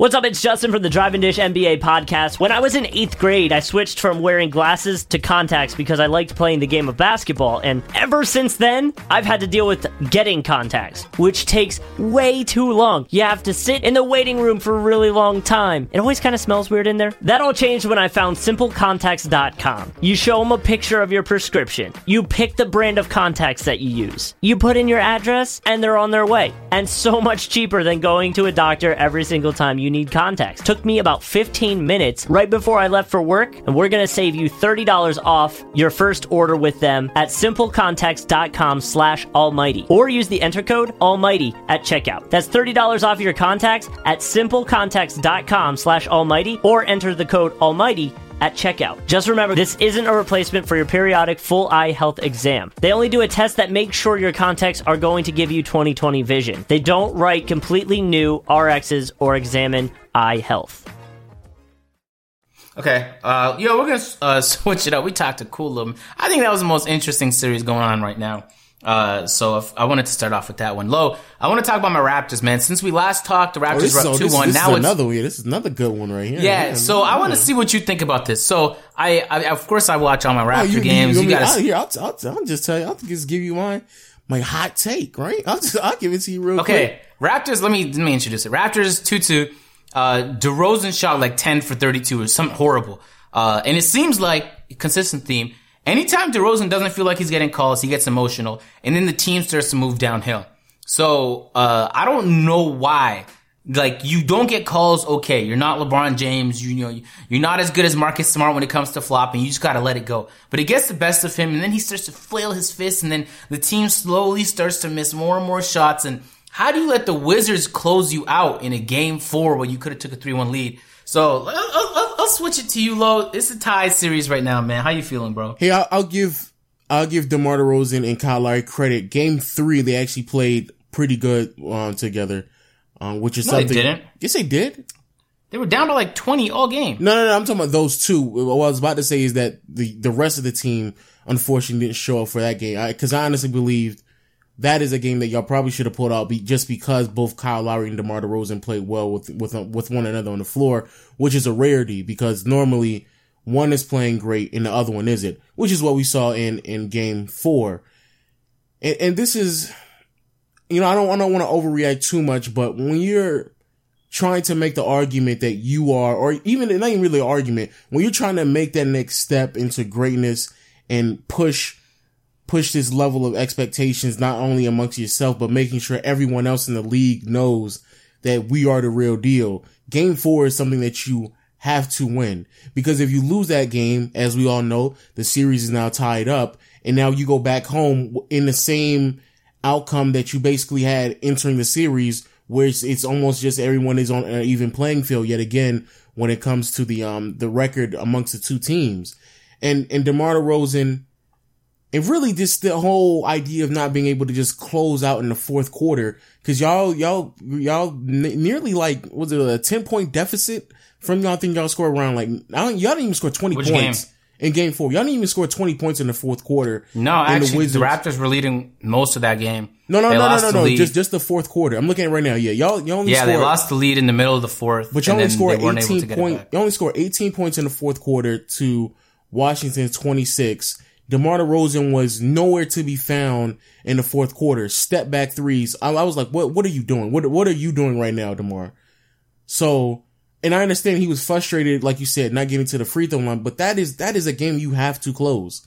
What's up? It's Justin from the Drive and Dish NBA podcast. When I was in eighth grade, I switched from wearing glasses to contacts because I liked playing the game of basketball. And ever since then, I've had to deal with getting contacts, which takes way too long. You have to sit in the waiting room for a really long time. It always kind of smells weird in there. That all changed when I found simplecontacts.com. You show them a picture of your prescription. You pick the brand of contacts that you use. You put in your address, and they're on their way. And so much cheaper than going to a doctor every single time you need contacts. Took me about 15 minutes right before I left for work, and we're gonna save you $30 off your first order with them at simplecontacts.com slash almighty. Or use the enter code almighty at checkout. That's $30 off your contacts at simplecontacts.com slash almighty or enter the code almighty at checkout. Just remember, this isn't a replacement for your periodic full eye health exam. They only do a test that makes sure your contacts are going to give you 20/20 vision. They don't write completely new RXs or examine eye health. Okay, uh, yo, we're gonna uh, switch it up. We talked to Coolum. I think that was the most interesting series going on right now. Uh, so if, I wanted to start off with that one. Low, I want to talk about my Raptors, man. Since we last talked, the Raptors Oh, were up oh, two one. Now is it's another one. This is another good one right here. yeah. So I want to see what you think about this. So I, I of course, I watch all my Oh, Raptor games. You, want me- gotta I'll, here, I'll, I'll, I'll just tell you. I'll just give you my my hot take, right? I'll just I'll give it to you real quick. Okay, Raptors. Let me let me introduce it. Raptors two two. Uh, DeRozan shot like ten for thirty two or something horrible. Uh, and it seems like consistent theme. Anytime DeRozan doesn't feel like he's getting calls, he gets emotional, and then the team starts to move downhill. So uh, I don't know why. Like you don't get calls, okay. You're not LeBron James. You, know you're not as good as Marcus Smart when it comes to flopping. You just gotta let it go. But it gets the best of him, and then he starts to flail his fists, and then the team slowly starts to miss more and more shots. And how do you let the Wizards close you out in a game four where you could have took a three one lead? So I'll, I'll, I'll switch it to you, Lo. It's a tie series right now, man. How you feeling, bro? Hey, I'll, I'll give I'll give DeMar DeRozan and Kyle Lowry credit. Game three, they actually played pretty good um, together, um, which is No, they didn't. Yes, they did. They were down by like twenty all game. No, no, no. I'm talking about those two. What I was about to say is that the the rest of the team unfortunately didn't show up for that game. Because I, honestly believed that is a game that y'all probably should have pulled out be, just because both Kyle Lowry and DeMar DeRozan played well with with with one another on the floor, which is a rarity because normally one is playing great and the other one isn't, which is what we saw in in Game Four. And, and this is, you know, I don't I don't want to overreact too much, but when you're trying to make the argument that you are, or even not even really an argument, when you're trying to make that next step into greatness and push, push this level of expectations, not only amongst yourself, but making sure everyone else in the league knows that we are the real deal. Game four is something that you have to win because if you lose that game, as we all know, the series is now tied up and now you go back home in the same outcome that you basically had entering the series where it's, it's almost just everyone is on an even playing field yet again when it comes to the um the record amongst the two teams. And and DeMar DeRozan and really just the whole idea of not being able to just close out in the fourth quarter cuz y'all y'all y'all n- nearly like was it a 10 point deficit from y'all I think y'all scored around like I don't, y'all didn't even score 20 Which points. game? In game four, y'all didn't even score 20 points in the fourth quarter. No, And actually, the, Raptors were leading most of that game. No, no, They no, no, no, no. Just, just the fourth quarter. I'm looking at it right now. Yeah, y'all, y'all only yeah, scored, they lost the lead in the middle of the fourth, but you and only scored they weren't able to 18 get it point. back. You only scored 18 points in the fourth quarter to Washington's 26. DeMar DeRozan was nowhere to be found in the fourth quarter. Step back threes. I, I was like, what, what are you doing? What, what are you doing right now, DeMar? So, and I understand he was frustrated, like you said, not getting to the free throw line, but that is, that is a game you have to close.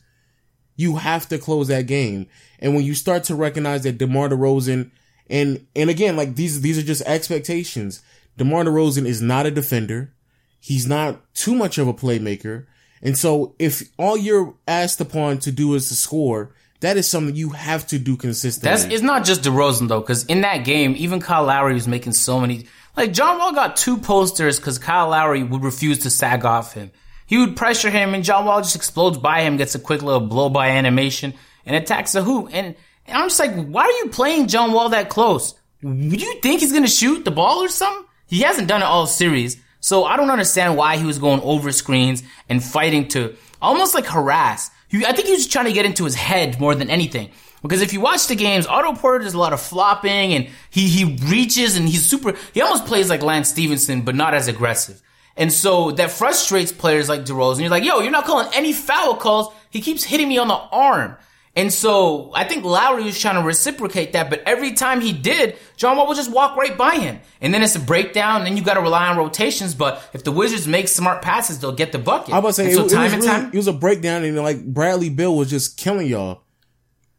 You have to close that game. And when you start to recognize that DeMar DeRozan, and, and again, like these, these are just expectations. DeMar DeRozan is not a defender. He's not too much of a playmaker. And so if all you're asked upon to do is to score, that is something you have to do consistently. That's it's not just DeRozan though, because in that game, even Kyle Lowry was making so many. Like John Wall got two posters because Kyle Lowry would refuse to sag off him. He would pressure him, and John Wall just explodes by him, gets a quick little blow by animation, and attacks the hoop. And, and I'm just like, why are you playing John Wall that close? Do you think he's gonna shoot the ball or something? He hasn't done it all series. So I don't understand why he was going over screens and fighting to almost like harass. He, I think he was trying to get into his head more than anything. Because if you watch the games, Otto Porter does a lot of flopping and he, he reaches and he's super, he almost plays like Lance Stephenson, but not as aggressive. And so that frustrates players like DeRozan. You're like, yo, you're not calling any foul calls. He keeps hitting me on the arm. And so I think Lowry was trying to reciprocate that, but every time he did, John Wall would just walk right by him. And then it's a breakdown, and then you got to rely on rotations. But if the Wizards make smart passes, they'll get the bucket. I was about to say, And so it, time it was and really- time. it was a breakdown and like Bradley Beal was just killing y'all.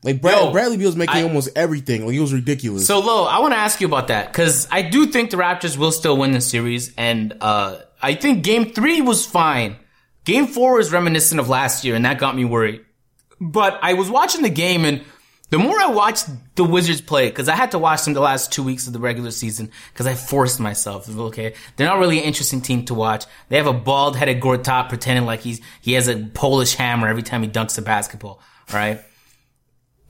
Like Brad, Yo, Bradley Beal was making I- almost everything. Like he was ridiculous. So, Lo, I want to ask you about that because I do think the Raptors will still win the series, and uh, I think Game Three was fine. Game Four was reminiscent of last year, and that got me worried. But I was watching the game, and the more I watched the Wizards play, because I had to watch them the last two weeks of the regular season, because I forced myself. Okay, they're not really an interesting team to watch. They have a bald-headed Gortat pretending like he's he has a Polish hammer every time he dunks a basketball. Right?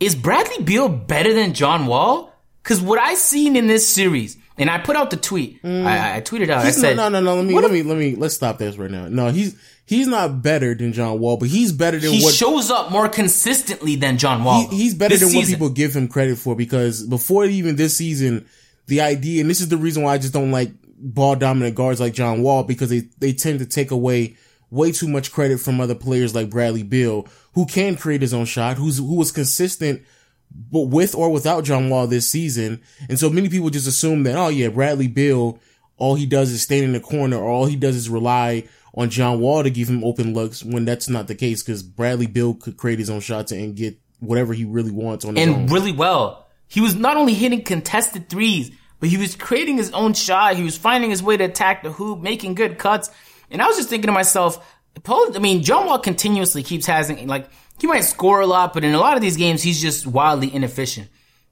is Bradley Beal better than John Wall? Because what I seen in this series, and I put out the tweet. Mm. I, I tweeted out. I said, no, no, no, no. Let me, let me, let me, let's stop this right now. No, he's he's not better than John Wall, but he's better than he what shows up more consistently than John Wall. he, he's better than what people give him credit for because before even this season, the idea, and this is the reason why I just don't like ball dominant guards like John Wall because they, they tend to take away way too much credit from other players like Bradley Beal, who can create his own shot, who's, who was consistent but with or without John Wall this season. And so many people just assume that, oh yeah, Bradley Beal, all he does is stand in the corner or all he does is rely on John Wall to give him open looks when that's not the case because Bradley Beal could create his own shots and get whatever he really wants on his own. and really well. He was not only hitting contested threes, but he was creating his own shot. He was finding his way to attack the hoop, making good cuts. And I was just thinking to myself, Paul, I mean, John Wall continuously keeps having, like, he might score a lot, but in a lot of these games, he's just wildly inefficient.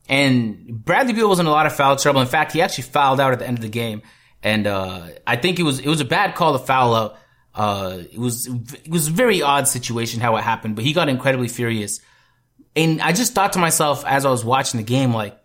And Bradley Beal was in a lot of foul trouble. In fact, he actually fouled out at the end of the game. And, uh, I think it was, it was a bad call to foul out. Uh, it was, it was a very odd situation how it happened, but he got incredibly furious. And I just thought to myself as I was watching the game, like,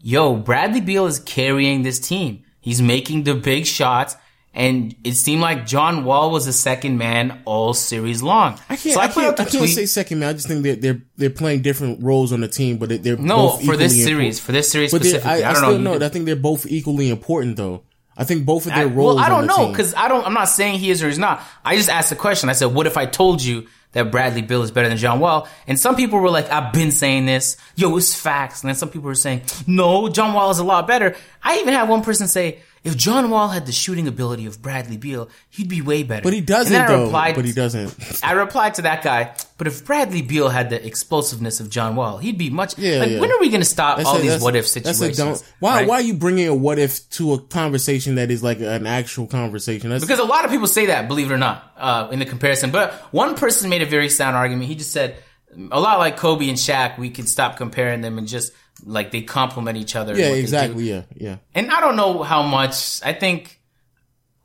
yo, Bradley Beal is carrying this team. He's making the big shots. And it seemed like John Wall was the second man all series long. I can't, So I, out can't, I can't say second man. I just think that they're they're playing different roles on the team, but they're No, both for this series, for this series But specifically. I, I, I don't still know. know. I think they're both equally important, though. I think both of I, their roles. well, I don't know because I don't. I'm not saying he is or he's not. I just asked the question. I said, "What if I told you that Bradley Beal is better than John Wall?" And some people were like, "I've been saying this. Yo, it's facts." And then some people were saying, "No, John Wall is a lot better." I even had one person say, "If John Wall had the shooting ability of Bradley Beal, he'd be way better." but he doesn't And then I though. replied- but he doesn't. I replied to that guy, but if Bradley Beal had the explosiveness of John Wall, he'd be much. Yeah, like, yeah. when are we going to stop That's all a- these what if that's situations? why right? why are you bringing a what if to a conversation that is like an actual conversation? That's, Because a lot of people say that, believe it or not, uh, in the comparison. But one person made a very sound argument. He just said, a lot like Kobe and Shaq, we can stop comparing them and just like they complement each other. yeah, what they do. exactly. Yeah, yeah. And I don't know how much. I think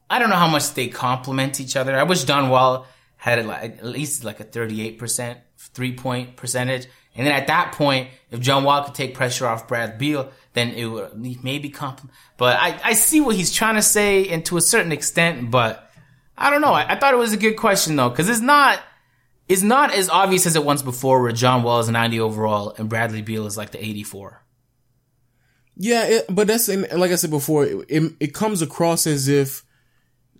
I don't know how much they complement each other. I wish John Wall had like, at least like a thirty-eight percent three-point percentage. And then at that point, if John Wall could take pressure off Brad Beal, then it would maybe complement. But I, I see what he's trying to say, and to a certain extent. But I don't know. I, I thought it was a good question though, because it's not. It's not as obvious as it once before, where John Wall is a 90 overall and Bradley Beal is like the 84. Yeah, it, but that's like I said before, it, it, it comes across as if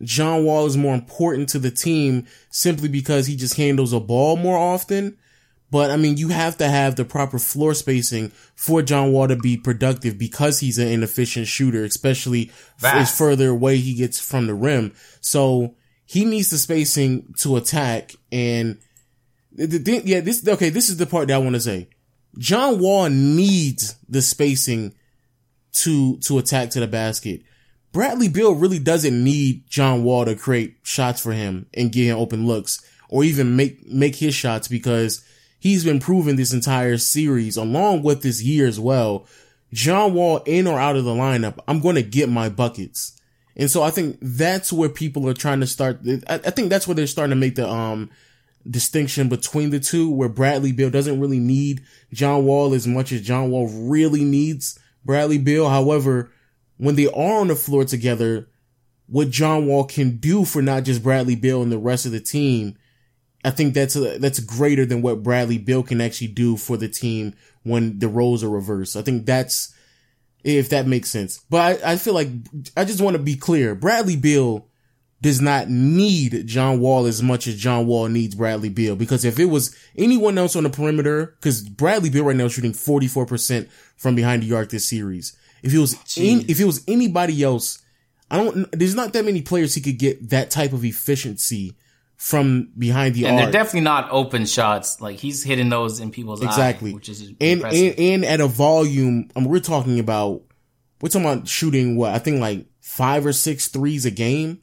John Wall is more important to the team simply because he just handles a ball more often. But I mean, you have to have the proper floor spacing for John Wall to be productive because he's an inefficient shooter, especially as further away he gets from the rim. So he needs the spacing to attack. And the, yeah, this, okay, this is the part that I want to say. John Wall needs the spacing to, to attack to the basket. Bradley Beal really doesn't need John Wall to create shots for him and get him open looks or even make, make his shots because he's been proven this entire series along with this year as well. John Wall in or out of the lineup, I'm going to get my buckets. And so I think that's where people are trying to start. I, I think that's where they're starting to make the, um, distinction between the two where Bradley Beal doesn't really need John Wall as much as John Wall really needs Bradley Beal. However, when they are on the floor together, what John Wall can do for not just Bradley Beal and the rest of the team I think that's a, that's greater than what Bradley Beal can actually do for the team when the roles are reversed. I think that's if that makes sense. But I, I feel like I just want to be clear. Bradley Beal does not need John Wall as much as John Wall needs Bradley Beal because if it was anyone else on the perimeter, because Bradley Beal right now is shooting 44% from behind the arc this series. If it was in, if it was anybody else, I don't, there's not that many players he could get that type of efficiency from behind the arc. and arc. they're definitely not open shots. Like he's hitting those in people's exactly, eye, which is and, and and at a volume. I mean, we're talking about we're talking about shooting what I think like five or six threes a game,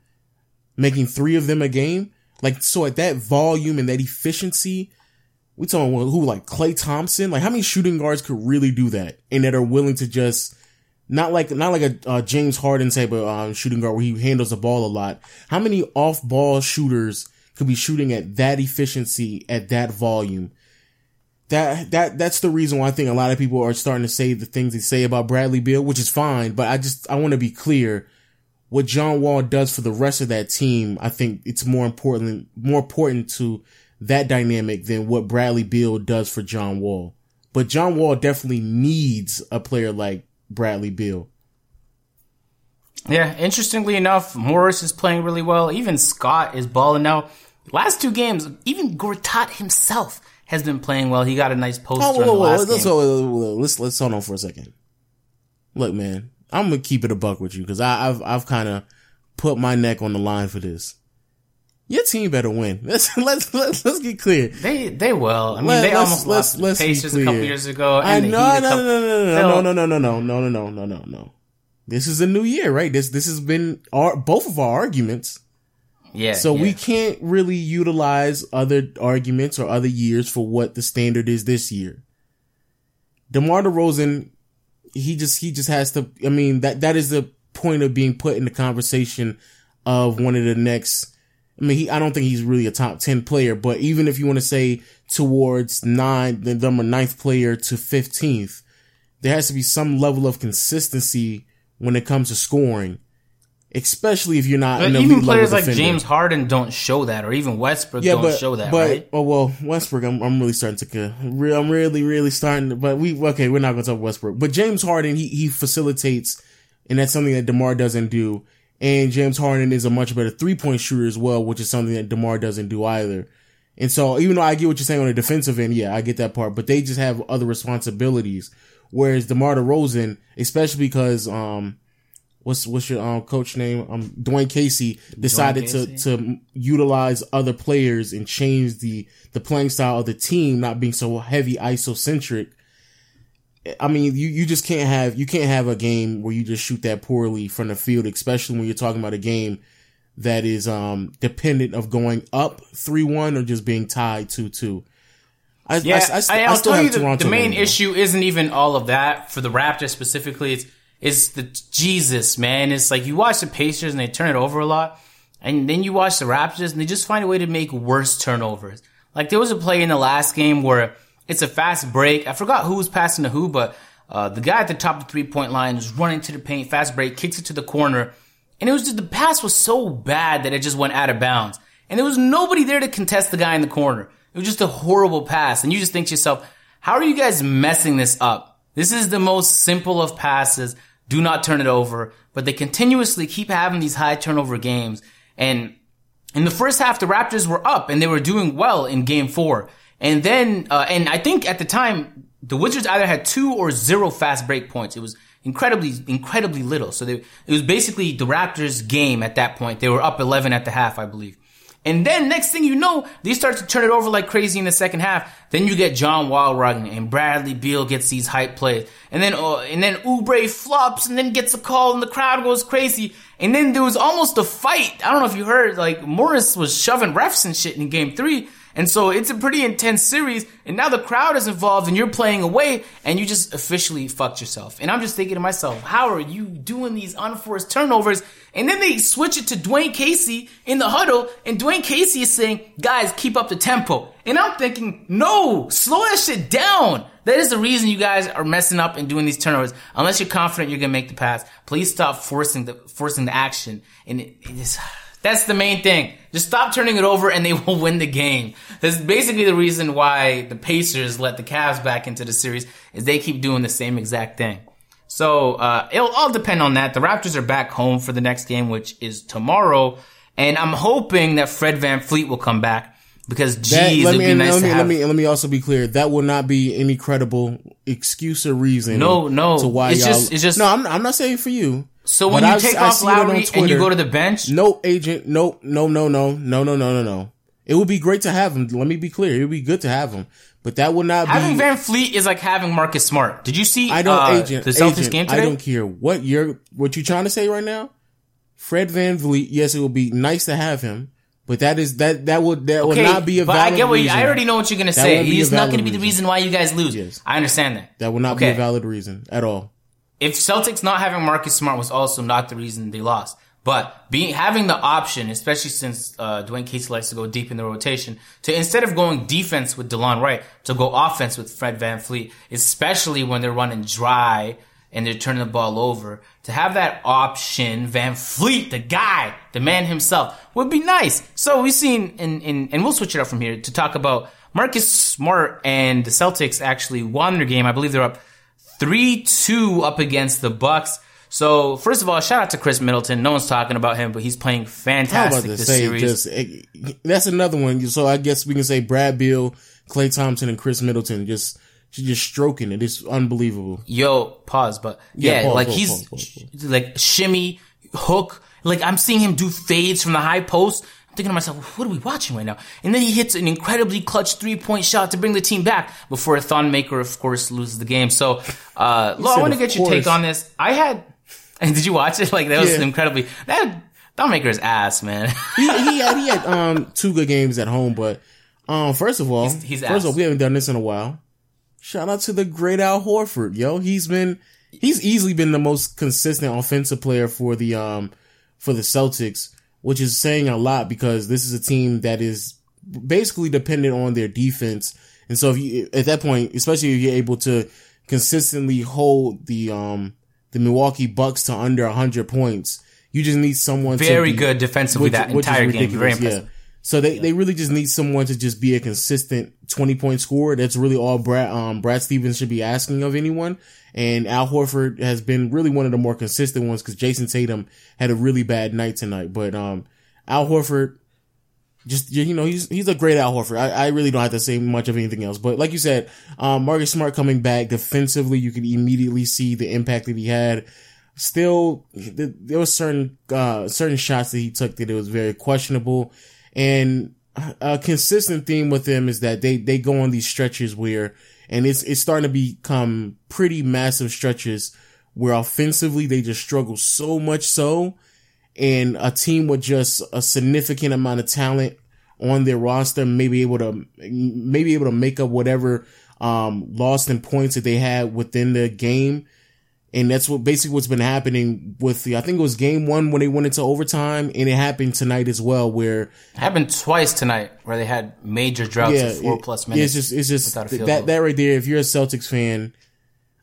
making three of them a game. Like so, at that volume and that efficiency, we talking about who like Klay Thompson. Like how many shooting guards could really do that and that are willing to just not like not like a James Harden type of uh, shooting guard where he handles the ball a lot. How many off ball shooters? could be shooting at that efficiency at that volume. That that that's the reason why I think a lot of people are starting to say the things they say about Bradley Beal, which is fine. But I just I want to be clear. What John Wall does for the rest of that team, I think it's more important more important to that dynamic than what Bradley Beal does for John Wall. But John Wall definitely needs a player like Bradley Beal. Yeah, interestingly enough, Morris is playing really well. Even Scott is balling now. Last two games, even Gortat himself has been playing well. He got a nice post. Oh, whoa, whoa, last let's, let's let's hold on for a second. Look, man, I'm gonna keep it a buck with you because I've I've kind of put my neck on the line for this. Your team better win. Let's let's let's, let's get clear. They they will. I mean, Let- they almost let's- lost let's the Pacers a couple years ago. I know, no, couple- no, no, no, They'll- no, no, no, no, no, no, no, no, no, no. This is a new year, right? This this has been our both of our arguments. Yeah. So yeah. we can't really utilize other arguments or other years for what the standard is this year. DeMar DeRozan, he just he just has to. I mean that that is the point of being put in the conversation of one of the next. I mean, he, I don't think he's really a top ten player, but even if you want to say towards nine, the number ninth player to fifteenth, there has to be some level of consistency when it comes to scoring, especially if you're not But even players like defender. James Harden don't show that, or even Westbrook don't show that, but, right? Oh well, Westbrook. I'm, I'm really starting to. I'm really, really starting. To, but we okay. We're not going to talk Westbrook. But James Harden, he he facilitates, and that's something that Demar doesn't do. And James Harden is a much better three point shooter as well, which is something that Demar doesn't do either. And so, even though I get what you're saying on the defensive end, yeah, I get that part. But they just have other responsibilities. Whereas Demar Derozan, especially because um, what's what's your um, coach name? Um, Dwane Casey decided Casey. to to utilize other players and change the the playing style of the team, not being so heavy isocentric. I mean, you, you just can't have you can't have a game where you just shoot that poorly from the field, especially when you're talking about a game that is um dependent of going up three one or just being tied two two. I, Yeah, I, I, I, I still tell have you the, Toronto the main issue isn't even all of that for the Raptors specifically. It's it's the Jesus man. It's like you watch the Pacers and they turn it over a lot, and then you watch the Raptors and they just find a way to make worse turnovers. Like there was a play in the last game where it's a fast break. I forgot who was passing to who, but uh, the guy at the top of the three point line is running to the paint, fast break, kicks it to the corner, and it was just the pass was so bad that it just went out of bounds, and there was nobody there to contest the guy in the corner. It was just a horrible pass, and you just think to yourself, how are you guys messing this up? This is the most simple of passes. Do not turn it over, but they continuously keep having these high turnover games, and in the first half, the Raptors were up and they were doing well in game four. And then, uh, and I think at the time, the Wizards either had two or zero fast break points. It was incredibly, incredibly little. So they, it was basically the Raptors game at that point. They were up 11 at the half, I believe. And then next thing you know, they start to turn it over like crazy in the second half. Then you get John Wall running and Bradley Beal gets these hype plays. And then, uh, and then Oubre flops and then gets a call and the crowd goes crazy. And then there was almost a fight. I don't know if you heard, like Morris was shoving refs and shit in game three. And so it's a pretty intense series. And now the crowd is involved and you're playing away and you just officially fucked yourself. And I'm just thinking to myself, how are you doing these unforced turnovers? And then they switch it to Dwane Casey in the huddle and Dwane Casey is saying, guys, keep up the tempo. And I'm thinking, no, slow that shit down. That is the reason you guys are messing up and doing these turnovers. Unless you're confident you're gonna make the pass, please stop forcing the forcing the action. And it, it is that's the main thing. Just stop turning it over and they will win the game. That's basically the reason why the Pacers let the Cavs back into the series is they keep doing the same exact thing. So, uh, it'll all depend on that. The Raptors are back home for the next game, which is tomorrow. And I'm hoping that Fred VanVleet will come back because geez, That- let it'd me, be nice let to me, have. let me let me also be clear. That will not be any credible excuse or reason. No, no. To why It's y'all? just- it's just- no. I'm, I'm not saying for you. So when but you I've- take I off see it on Lowry and you go to the bench, No agent. No, no, no, no, no, no, no, no, no. It would be great to have him. Let me be clear. It would be good to have him, but that would not having be. Van Fleet is like having Marcus Smart. Did you see? I don't uh, agent. the Celtics agent, game today. I don't care what you're what you're trying to say right now. Fred VanVleet. Yes, it would be nice to have him, but that is that that would that would not be a but valid I get what you, reason. I already know what you're gonna That say. won't be a He's not gonna be the reason. why you guys lose. Yes. I understand that. That would not be a valid reason at all. If Celtics not having Marcus Smart was also not the reason they lost, but being having the option, especially since uh, Dwane Casey likes to go deep in the rotation, to instead of going defense with Delon Wright, to go offense with Fred VanVleet, especially when they're running dry and they're turning the ball over, to have that option, VanVleet, the guy, the man himself, would be nice. So we've seen, in, and we'll switch it up from here to talk about Marcus Smart and the Celtics actually won their game. I believe they're up three two up against the Bucks. So first of all, shout out to Khris Middleton. No one's talking about him, but he's playing fantastic this say series. just eh, that's another one. So I guess we can say Brad Beal, Klay Thompson, and Khris Middleton just just stroking it. It's unbelievable. Yo, pause, but yeah, Yeah, pause, like pause, he's pause. like shimmy hook. Like I'm seeing him do fades from the high post. I'm thinking to myself, what are we watching right now? And then he hits an incredibly clutch three point shot to bring the team back before Thon Maker, of course, loses the game. So, uh, Lo, I want to "Of get your take on this. I had, and did you watch it? Like that was Yeah. incredibly that Thon Maker's ass, man. He, he had he had um two good games at home, but um first of all, He's- he's first ass. of all, we haven't done this in a while. Shout out to the great Al Horford, yo. He's been he's easily been the most consistent offensive player for the um for the Celtics, which is saying a lot because this is a team that is basically dependent on their defense. And so if you at that point, especially if you're able to consistently hold the um the Milwaukee Bucks to under 100 points, you just need someone to Very be- good defensively that which is entire game. Very impressive. So they, they really just need someone to just be a consistent 20 point scorer. That's really all Brad, um, Brad Stevens should be asking of anyone. And Al Horford has been really one of the more consistent ones because Jayson Tatum had a really bad night tonight. But, um, Al Horford, just, you know, he's, he's a great Al Horford. I, I really don't have to say much of anything else. But like you said, um, Marcus Smart coming back defensively, you could immediately see the impact that he had still there was certain uh certain shots that he took that it was very questionable and a consistent theme with them is that they they go on these stretches where and it's it's starting to become pretty massive stretches where offensively they just struggle so much so. And a team with just a significant amount of talent on their roster may be able to may be able to make up whatever um lost in points that they had within the game and that's what basically what's been happening with the, I think it was game one when they went into overtime and it happened tonight as well where Happened twice tonight where they had major droughts yeah, of four it- plus minutes. It's just, it's just th- that, goal. that right there. If you're a Celtics fan,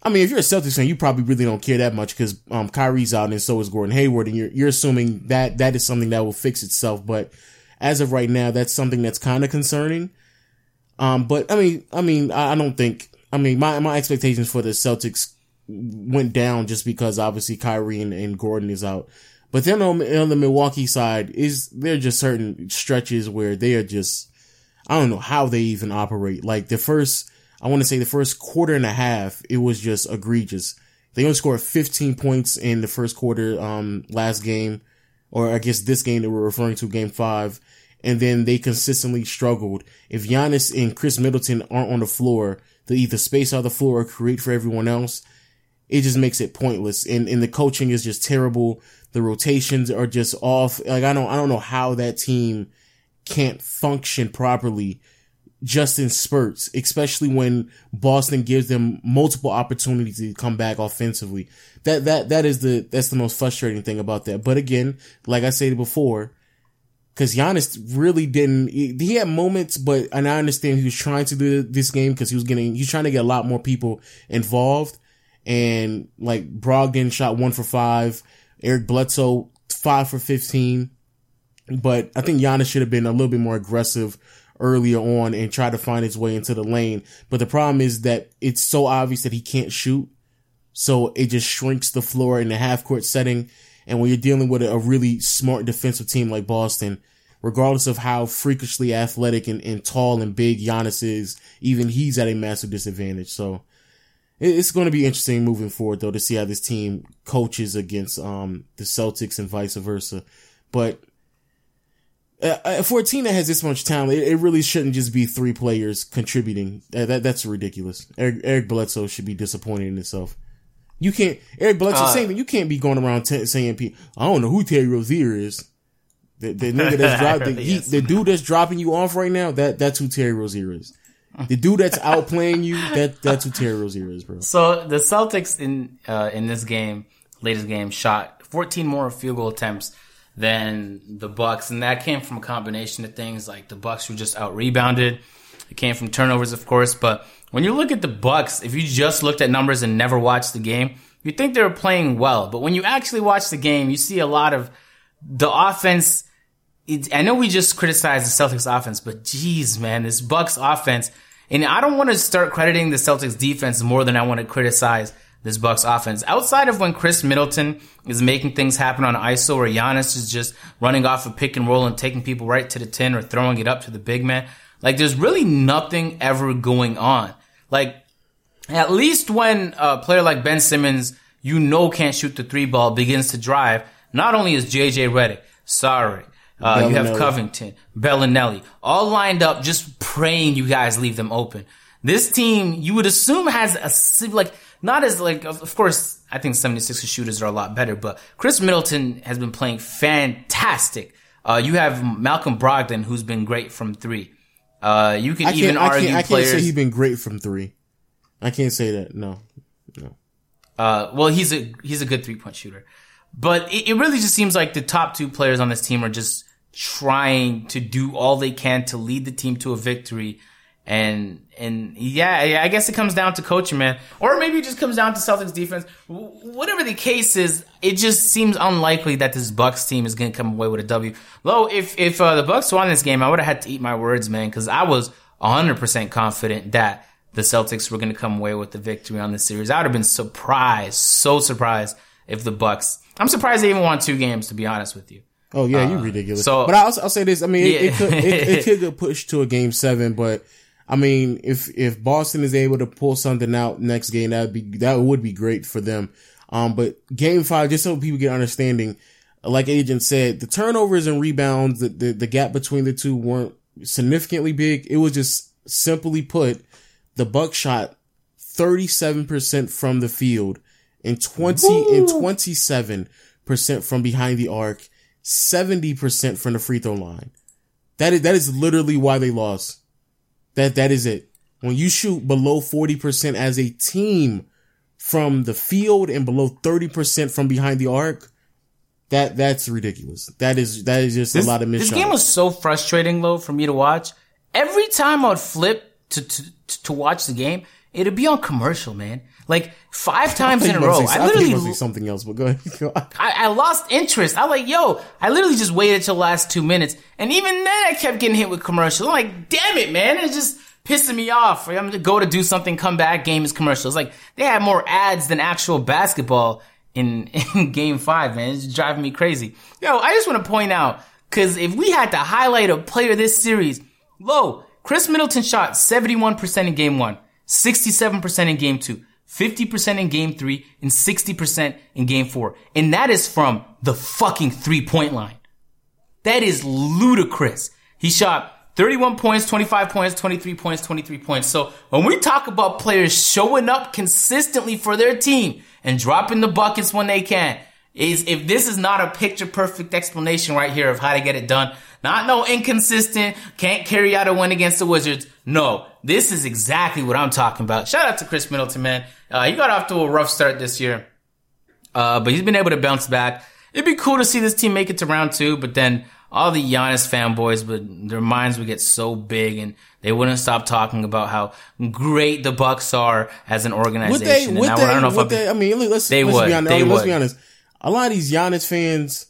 I mean, if you're a Celtics fan, you probably really don't care that much because, um, Kyrie's out and so is Gordon Hayward and you're, you're assuming that that is something that will fix itself. But as of right now, that's something that's kind of concerning. Um, but I mean, I mean, I, I don't think, I mean, my, my expectations for the Celtics went down just because obviously Kyrie and, and Gordon is out. But then on, on the Milwaukee side is there are just certain stretches where they are just I don't know how they even operate. Like the first, I want to say the first quarter and a half, it was just egregious. They only scored 15 points in the first quarter, um, last game, or I guess this game that we're referring to, game five. And then they consistently struggled. If Giannis and Khris Middleton aren't on the floor, they either space out the floor or create for everyone else. It just makes it pointless. And, and the coaching is just terrible. The rotations are just off. Like I don't, I don't know how that team can't function properly just in spurts, especially when Boston gives them multiple opportunities to come back offensively. That, that, that is the, that's the most frustrating thing about that. But again, like I said before, cause Giannis really didn't, he had moments, but, and I understand he was trying to do this game cause he was getting, he's trying to get a lot more people involved. And like Brogdon shot one for five, Eric Bledsoe five for 15. But I think Giannis should have been a little bit more aggressive earlier on and try to find his way into the lane. But the problem is that it's so obvious that he can't shoot. So it just shrinks the floor in the half court setting. And when you're dealing with a really smart defensive team like Boston, regardless of how freakishly athletic and, and tall and big Giannis is, even he's at a massive disadvantage. So it's going to be interesting moving forward though to see how this team coaches against, um, the Celtics and vice versa. But uh, uh, for a team that has this much talent, it, it, really shouldn't just be three players contributing. Uh, that that's ridiculous. Eric, Eric Bledsoe should be disappointed in himself. You can't Eric Bledsoe uh, saying you can't be going around t- saying I don't know who Terry Rozier is. The, the nigga that's dropping the, yes. the dude that's dropping you off right now. That that's who Terry Rozier is. The dude that's outplaying you. That that's who Terry Rozier is, bro. So the Celtics in uh, in this game, latest game, shot 14 more field goal attempts than the Bucks, and that came from a combination of things like the Bucks were just out rebounded. It came from turnovers, of course, but when you look at the Bucks, if you just looked at numbers and never watched the game, you think they were playing well. But when you actually watch the game, you see a lot of the offense. It, I know we just criticized the Celtics offense, but geez, man, this Bucks offense. And I don't want to start crediting the Celtics defense more than I want to criticize this Bucks offense. Outside of when Khris Middleton is making things happen on ISO or Giannis is just running off a pick and roll and taking people right to the 10 or throwing it up to the big man. Like there's really nothing ever going on. Like at least when a player like Ben Simmons, you know can't shoot the three ball begins to drive, not only is JJ Redick, sorry, uh, you have Covington, Belinelli, all lined up just praying you guys leave them open. This team, you would assume has a, like, not as like, of course, I think 76 shooters are a lot better, but Khris Middleton has been playing fantastic. Uh, you have Malcolm Brogdon, who's been great from three. Uh, you can even argue I can't, I can't say he's been great from three. I can't say that. No, no. Uh, well, he's a he's a good three point shooter, but it, it really just seems like the top two players on this team are just trying to do all they can to lead the team to a victory and, and yeah, I guess it comes down to coaching, man. Or maybe it just comes down to Celtics defense. Whatever the case is, it just seems unlikely that this Bucks team is going to come away with a W. Though, if, if, uh, the Bucks won this game, I would have had to eat my words, man, cause I was 100% confident that the Celtics were going to come away with the victory on this series. I would have been surprised, so surprised if the Bucks, I'm surprised they even won two games, to be honest with you. Oh yeah, uh, you ridiculous. So, but I'll, I'll say this. I mean, yeah. it, it, could it, it could get pushed to a game seven, but I mean, if if Boston is able to pull something out next game, that would be that would be great for them. Um, but game five, just so people get understanding, like Agent said, the turnovers and rebounds, the, the, the gap between the two weren't significantly big. It was just simply put, the Buck shot 37% from the field and 20 Woo! and 27% from behind the arc, 70% from the free throw line. That is, that is literally why they lost. That that is it. When you shoot below 40% as a team from the field and below 30% from behind the arc, that that's ridiculous. That is that is just this, a lot of missed This game was so frustrating though for me to watch. Every time I'd flip to to to watch the game, it'd be on commercial, man. Like five times in a row. Say, I, literally I something else, but go ahead. I, I, lost interest. I like, yo, I literally just waited till the last two minutes, and even then, I kept getting hit with commercials. I'm like, damn it, man! It's just pissing me off. I'm gonna go to do something, come back, game is commercials. Like they had more ads than actual basketball in in Game Five, man. It's driving me crazy. Yo, I just want to point out because if we had to highlight a player this series, Lo, Khris Middleton shot 71% in game one, 67% in game two, 50% in game three, and 60% in game four. And that is from the fucking three point line. That is ludicrous. He shot 31 points, 25 points, 23 points, 23 points. So when we talk about players showing up consistently for their team and dropping the buckets when they can, is if this is not a picture perfect explanation right here of how to get it done, not no inconsistent, can't carry out a win against the Wizards. No, this is exactly what I'm talking about. Shout out to Khris Middleton, man. Uh, he got off to a rough start this year. Uh, but he's been able to bounce back. It'd be cool to see this team make it to round two, but then all the Giannis fanboys, but their minds would get so big and they wouldn't stop talking about how great the Bucks are as an organization. Would they? And Would I, they? I don't know if would they? I mean, let's, They let's would. be honest. They let's would. be honest. A lot of these Giannis fans,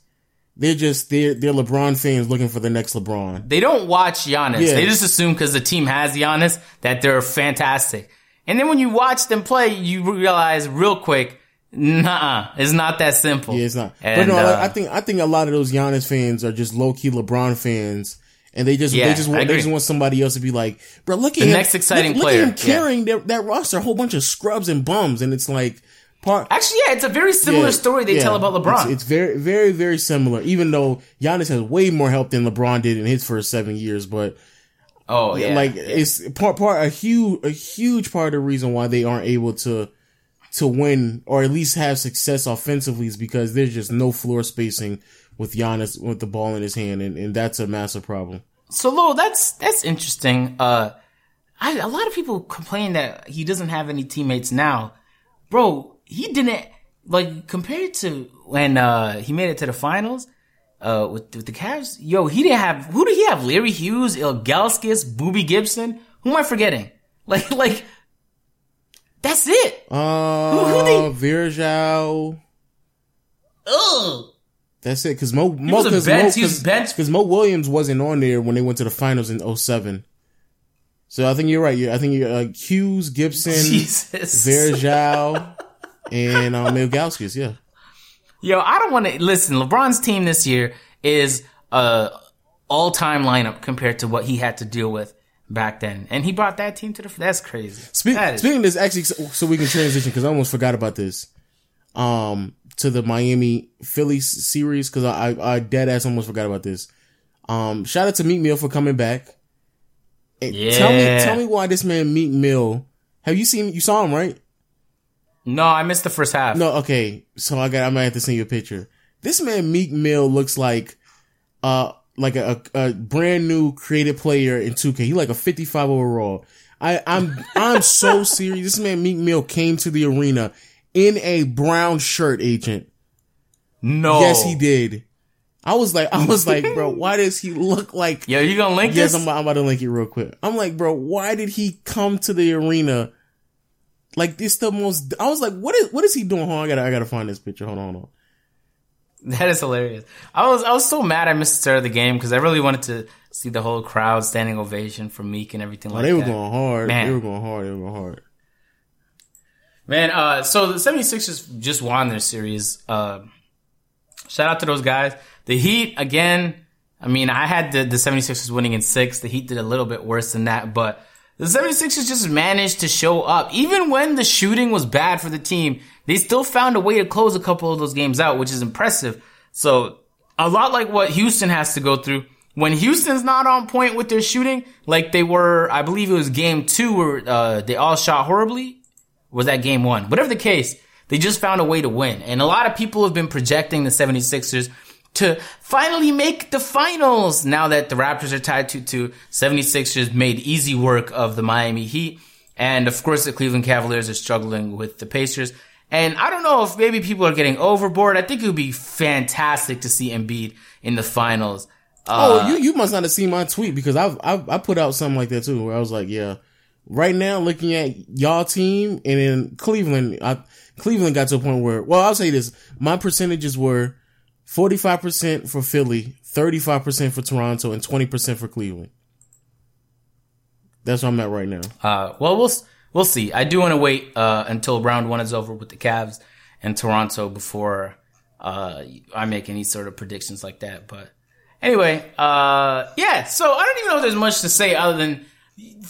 they're just they're they're LeBron fans looking for the next LeBron. they don't watch Giannis. Yeah. They just assume because the team has Giannis that they're fantastic. And then when you watch them play, you realize real quick, nah, it's not that simple. Yeah, it's not. And, but no, uh, I think I think a lot of those Giannis fans are just low key LeBron fans, and they just Yeah, they just want they just want somebody else to be like, bro, look at The him, next exciting look, player, Look at him yeah. carrying that, that roster, a whole bunch of scrubs and bums, and it's like part. Actually, yeah, it's a very similar Yeah, story they yeah. tell about LeBron. It's, it's very, very, very similar. Even though Giannis has way more help than LeBron did in his first seven years, but oh, yeah. like it's part part a huge a huge part of the reason why they aren't able to to win or at least have success offensively is because there's just no floor spacing with Giannis with the ball in his hand, and, and that's a massive problem. So, Lo, that's that's interesting. Uh, I, a lot of people complain that he doesn't have any teammates now, bro. He didn't like compared to when uh he made it to the finals. Uh, with, with the Cavs, yo, he didn't have who did he have? Larry Hughes, Ilgauskas, Boobie Gibson. Who am I forgetting? Like, like that's it. Uh, who they- Virgil. Ugh. That's it. Because Mo, Mo, was a cause bench- Mo, he was cause, 'cause Mo Williams wasn't on there when they went to the finals in 07. So I think you're right. I think you're uh, Hughes, Gibson, Jesus. Virgil, and um, Ilgauskas. Yeah. Yo, I don't want to listen. LeBron's team this year is a all-time lineup compared to what he had to deal with back then, and he brought that team to the. That's crazy. Speak, That is- speaking of this, actually, so, we can transition because I almost forgot about this. Um, to the Miami Philly series because I, I I dead ass almost forgot about this. Um, shout out to Meek Mill for coming back. And Tell me, Yeah. tell me why this man Meek Mill. Have you seen? You saw him, right? No, I missed the first half. No, okay. So I got. I might have to send you a picture. This man Meek Mill looks like, uh, like a, a, a brand new creative player in 2K. He like a 55 overall. I, I'm I'm so serious. This man Meek Mill came to the arena in a brown shirt, agent. no. Yes, he did. I was like, I was like, bro, why does he look like? Yo, you gonna link Yes, this? I'm, I'm about to link it real quick. I'm like, bro, why did he come to the arena? Like this, the most. I was like, what is what is he doing? Hold on, I gotta I gotta find this picture. Hold on, hold on. That is hilarious. I was I was so mad I missed the start of the game because I really wanted to see the whole crowd standing ovation for Meek and everything Oh, like that. they were that. going hard. Man. They were going hard. They were going hard. Man, uh, so the 76ers just won their series. Uh, shout out to those guys. The Heat, again, I mean, I had the, the 76ers winning in six. The Heat did a little bit worse than that, but the 76ers just managed to show up. Even when the shooting was bad for the team, they still found a way to close a couple of those games out, which is impressive. So, a lot like what Houston has to go through. When Houston's not on point with their shooting, like they were, I believe it was game two where, uh, they all shot horribly was that game one? Whatever the case, they just found a way to win. And a lot of people have been projecting the 76ers to finally make the finals now that the Raptors are tied to two. 76ers made easy work of the Miami Heat. And of course, the Cleveland Cavaliers are struggling with the Pacers. And I don't know if maybe people are getting overboard. I think it would be fantastic to see Embiid in the finals. Uh, oh, you you must not have seen my tweet because I've, I've I put out something like that too, where I was like, yeah, right now looking at y'all team and then Cleveland, I, Cleveland got to a point where, well, I'll say this, my percentages were forty five percent for Philly, thirty five percent for Toronto, and twenty percent for Cleveland. That's where I'm at right now. Uh, well, we'll we'll see. I do want to wait uh, until round one is over with the Cavs and Toronto before uh, I make any sort of predictions like that. But anyway, uh, yeah. So I don't even know if there's much to say other than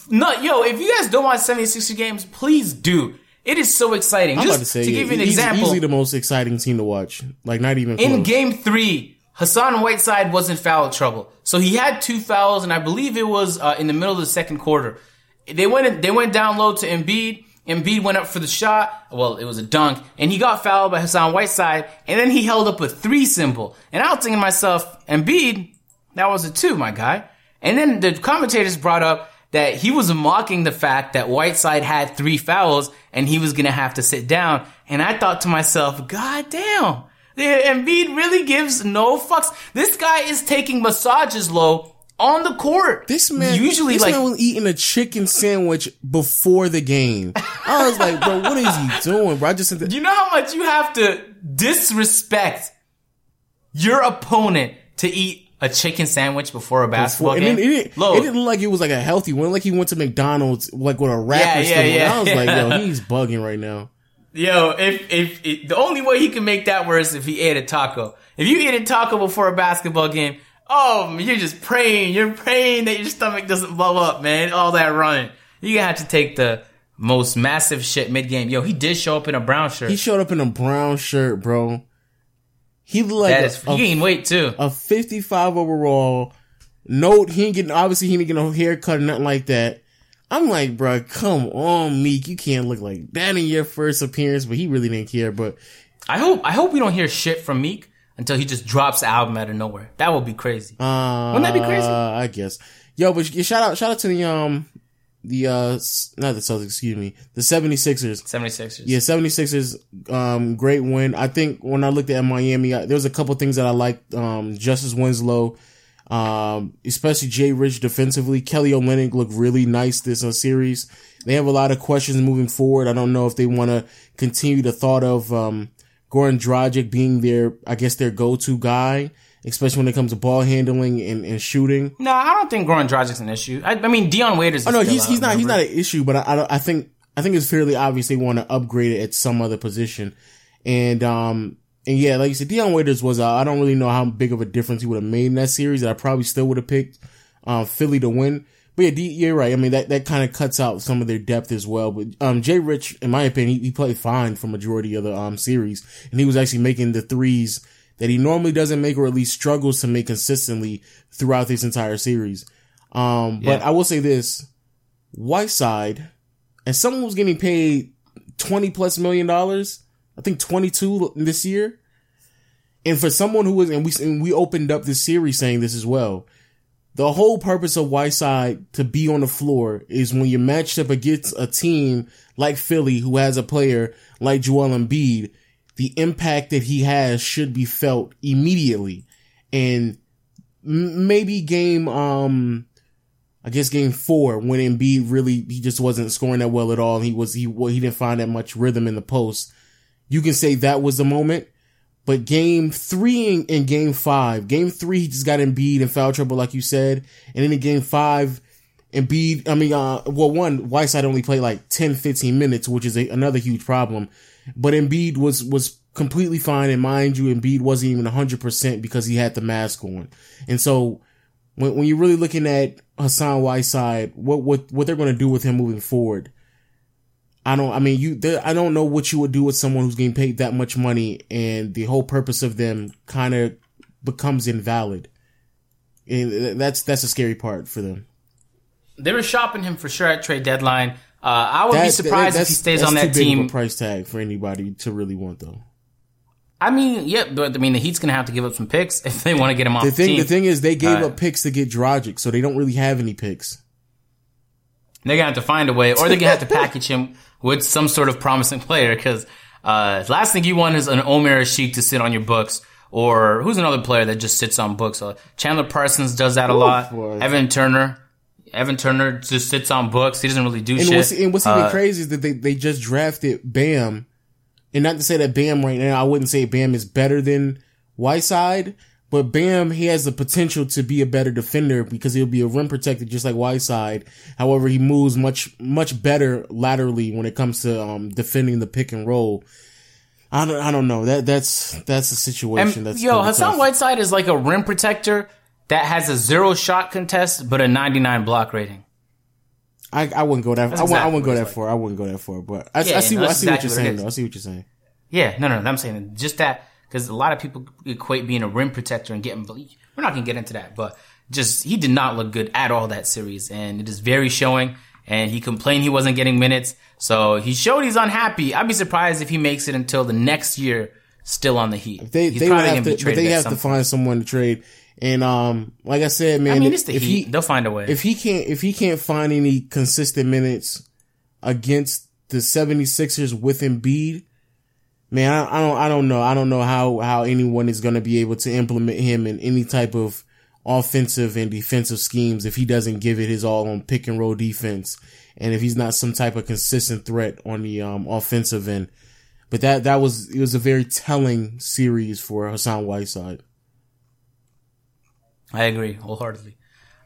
No, yo, if you guys don't watch 76er games, please do. It is so exciting. I'm Just about to say to give you an he's example, easily the most exciting team to watch. Like not even in close. game three, Hassan Whiteside was in foul trouble. So he had two fouls, and I believe it was uh, in the middle of the second quarter. They went they went down low to Embiid. Embiid went up for the shot. Well, it was a dunk, and he got fouled by Hassan Whiteside, and then he held up a three symbol. And I was thinking to myself, Embiid, that was a two, my guy. And then the commentators brought up that he was mocking the fact that Whiteside had three fouls and he was gonna have to sit down. And I thought to myself, God damn, the Embiid really gives no fucks. This guy is taking massages low on the court. This man usually this like man was eating a chicken sandwich before the game. I was like, bro, what is he doing, bro? I just said that. you know how much you have to disrespect your opponent to eat a chicken sandwich before a basketball and game. then it, didn't, it didn't look like it was like a healthy one. Like he went to McDonald's like with a wrapper. Yeah, yeah, yeah, I was like, yo, he's bugging right now. Yo, if, if, if the only way he can make that worse if he ate a taco. If you eat a taco before a basketball game, oh, you're just praying. You're praying that your stomach doesn't blow up, man. All that running. You gonna have to take the most massive shit mid game. Yo, he did show up in a brown shirt. He showed up in a brown shirt, bro. He looked like that a, is, he gained weight too. a 55 overall. Note he ain't getting obviously he ain't getting no haircut or nothing like that. I'm like, bro, come on, Meek. You can't look like that in your first appearance, but he really didn't care. But I hope, I hope we don't hear shit from Meek until he just drops the album out of nowhere. That would be crazy. uh, Wouldn't that be crazy? I guess. Yo, but shout out, shout out to the um, the uh, not the Celtics, excuse me, the 76ers. 76ers. Yeah, 76ers, um, great win. I think when I looked at Miami, I, there was a couple things that I liked. Um, Justice Winslow, um, especially Jay Rich defensively. Kelly Olynyk looked really nice this uh, series. They have a lot of questions moving forward. I don't know if they want to continue the thought of, um, Goran Dragic being their, I guess their go-to guy, especially when it comes to ball handling and, and shooting. No, I don't think Goran Dragic's an issue. I, I mean, Dion Waiters. Is Oh no, he's he's not he's not an issue, but I I, I think I think it's fairly obvious they want to upgrade it at some other position, and um and yeah, like you said, Dion Waiters was uh, I don't really know how big of a difference he would have made in that series. That I probably still would have picked um Philly to win. But yeah, D, you're right. I mean that that kind of cuts out some of their depth as well. But um Jay Rich, in my opinion, he, he played fine for majority of the um series, and he was actually making the threes that he normally doesn't make, or at least struggles to make consistently throughout this entire series. Um, but I will say this. Whiteside, and someone was getting paid twenty plus million dollars. I think twenty two this year. And for someone who was, and we and we opened up this series saying this as well. The whole purpose of Whiteside to be on the floor is when you're matched up against a team like Philly who has a player like Joel Embiid, the impact that he has should be felt immediately. And maybe game, um, I guess game four when Embiid really he just wasn't scoring that well at all. He was he he didn't find that much rhythm in the post. You can say that was the moment, but game three and, and game five, game three he just got Embiid in foul trouble like you said, and then in game five, Embiid, I mean, uh, well one Whiteside only played like 10, 15 minutes, which is a, another huge problem, but Embiid was was completely fine, and mind you, Embiid wasn't even hundred percent because he had the mask on, and so when, when you're really looking at Hassan Whiteside, what what what they're going to do with him moving forward, I don't. I mean, you. I don't know what you would do with someone who's getting paid that much money, and the whole purpose of them kind of becomes invalid. And uh, that's that's a scary part for them. They were shopping him for sure at trade deadline. Uh, I would be That- surprised if he stays on that team. a price tag for anybody to really want, though. I mean, yeah, but I mean, the Heat's gonna have to give up some picks if they want to get him off The the, thing, team. the thing is, they gave Uh, up picks to get Dragic, so they don't really have any picks. They're gonna have to find a way, or they're gonna have to package him with some sort of promising player. Because uh, last thing you want is an Omer Asik to sit on your books, or who's another player that just sits on books? Uh, Chandler Parsons does that a lot. Evan Turner, Evan Turner just sits on books. He doesn't really do And shit. what's, and what's even Uh, crazy is that they, they just drafted Bam. And not to say that Bam right now, I wouldn't say Bam is better than Whiteside, but Bam, he has the potential to be a better defender because he'll be a rim protector just like Whiteside. However, he moves much, much better laterally when it comes to, um, defending the pick and roll. I don't, I don't know. That, that's, that's a situation And, that's yo, Hassan tough. Whiteside is like a rim protector that has a zero shot contest but a 99 block rating. I, I wouldn't go that. That's I, wouldn't- I wouldn't go that like. far. I wouldn't go that far. But I, Yeah, I see. no, what I see what you're saying. Though. I see what you're saying. Yeah, no, no, no. I'm saying just that because a lot of people equate being a rim protector and getting. We're not gonna get into that, but just he did not look good at all that series, and it is very showing. And he complained he wasn't getting minutes, so he showed he's unhappy. I'd be surprised if he makes it until the next year, still on the Heat. They He's they would have to, they have to find someone to trade. And um, like I said, man, I mean, it's the if Heat. he They'll find a way. if he can't if he can't find any consistent minutes against the 76ers with Embiid, man, I, I don't I don't know. I don't know how how anyone is going to be able to implement him in any type of offensive and defensive schemes if he doesn't give it his all on pick and roll defense and if he's not some type of consistent threat on the um offensive end. But that that was it was a very telling series for Hassan Whiteside. I agree wholeheartedly.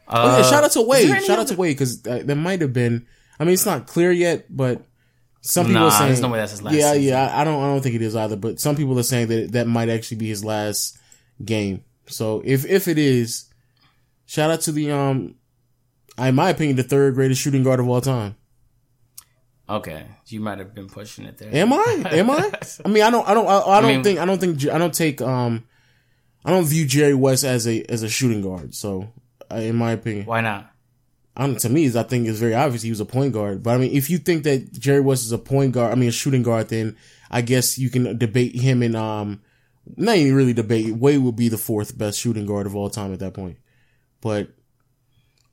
Oh yeah, Uh, shout out to is Wade. Shout out to Wade because uh, there might have been. I mean, it's not clear yet, but some people Nah, are saying. there's no way that's his last Yeah, season. yeah. I I don't. I don't think it is either. But some people are saying that that might actually be his last game. So if if it is, shout out to the um, I in my opinion, the third greatest shooting guard of all time. Okay, you might have been pushing it there. Am I? Am I? I mean, I don't. I don't. I, I don't mean- think. I don't think. I don't take. Um, I don't view Jerry West as a as a shooting guard. So, uh, in my opinion, Why not? I don't, to me, is I think it's very obvious he was a point guard. But I mean, if you think that Jerry West is a point guard, I mean a shooting guard, then I guess you can debate him and um, not even really debate. Wade would be the fourth best shooting guard of all time at that point. But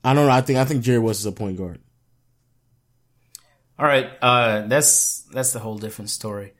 I don't know. I think I think Jerry West is a point guard. All right, uh, that's that's the whole different story.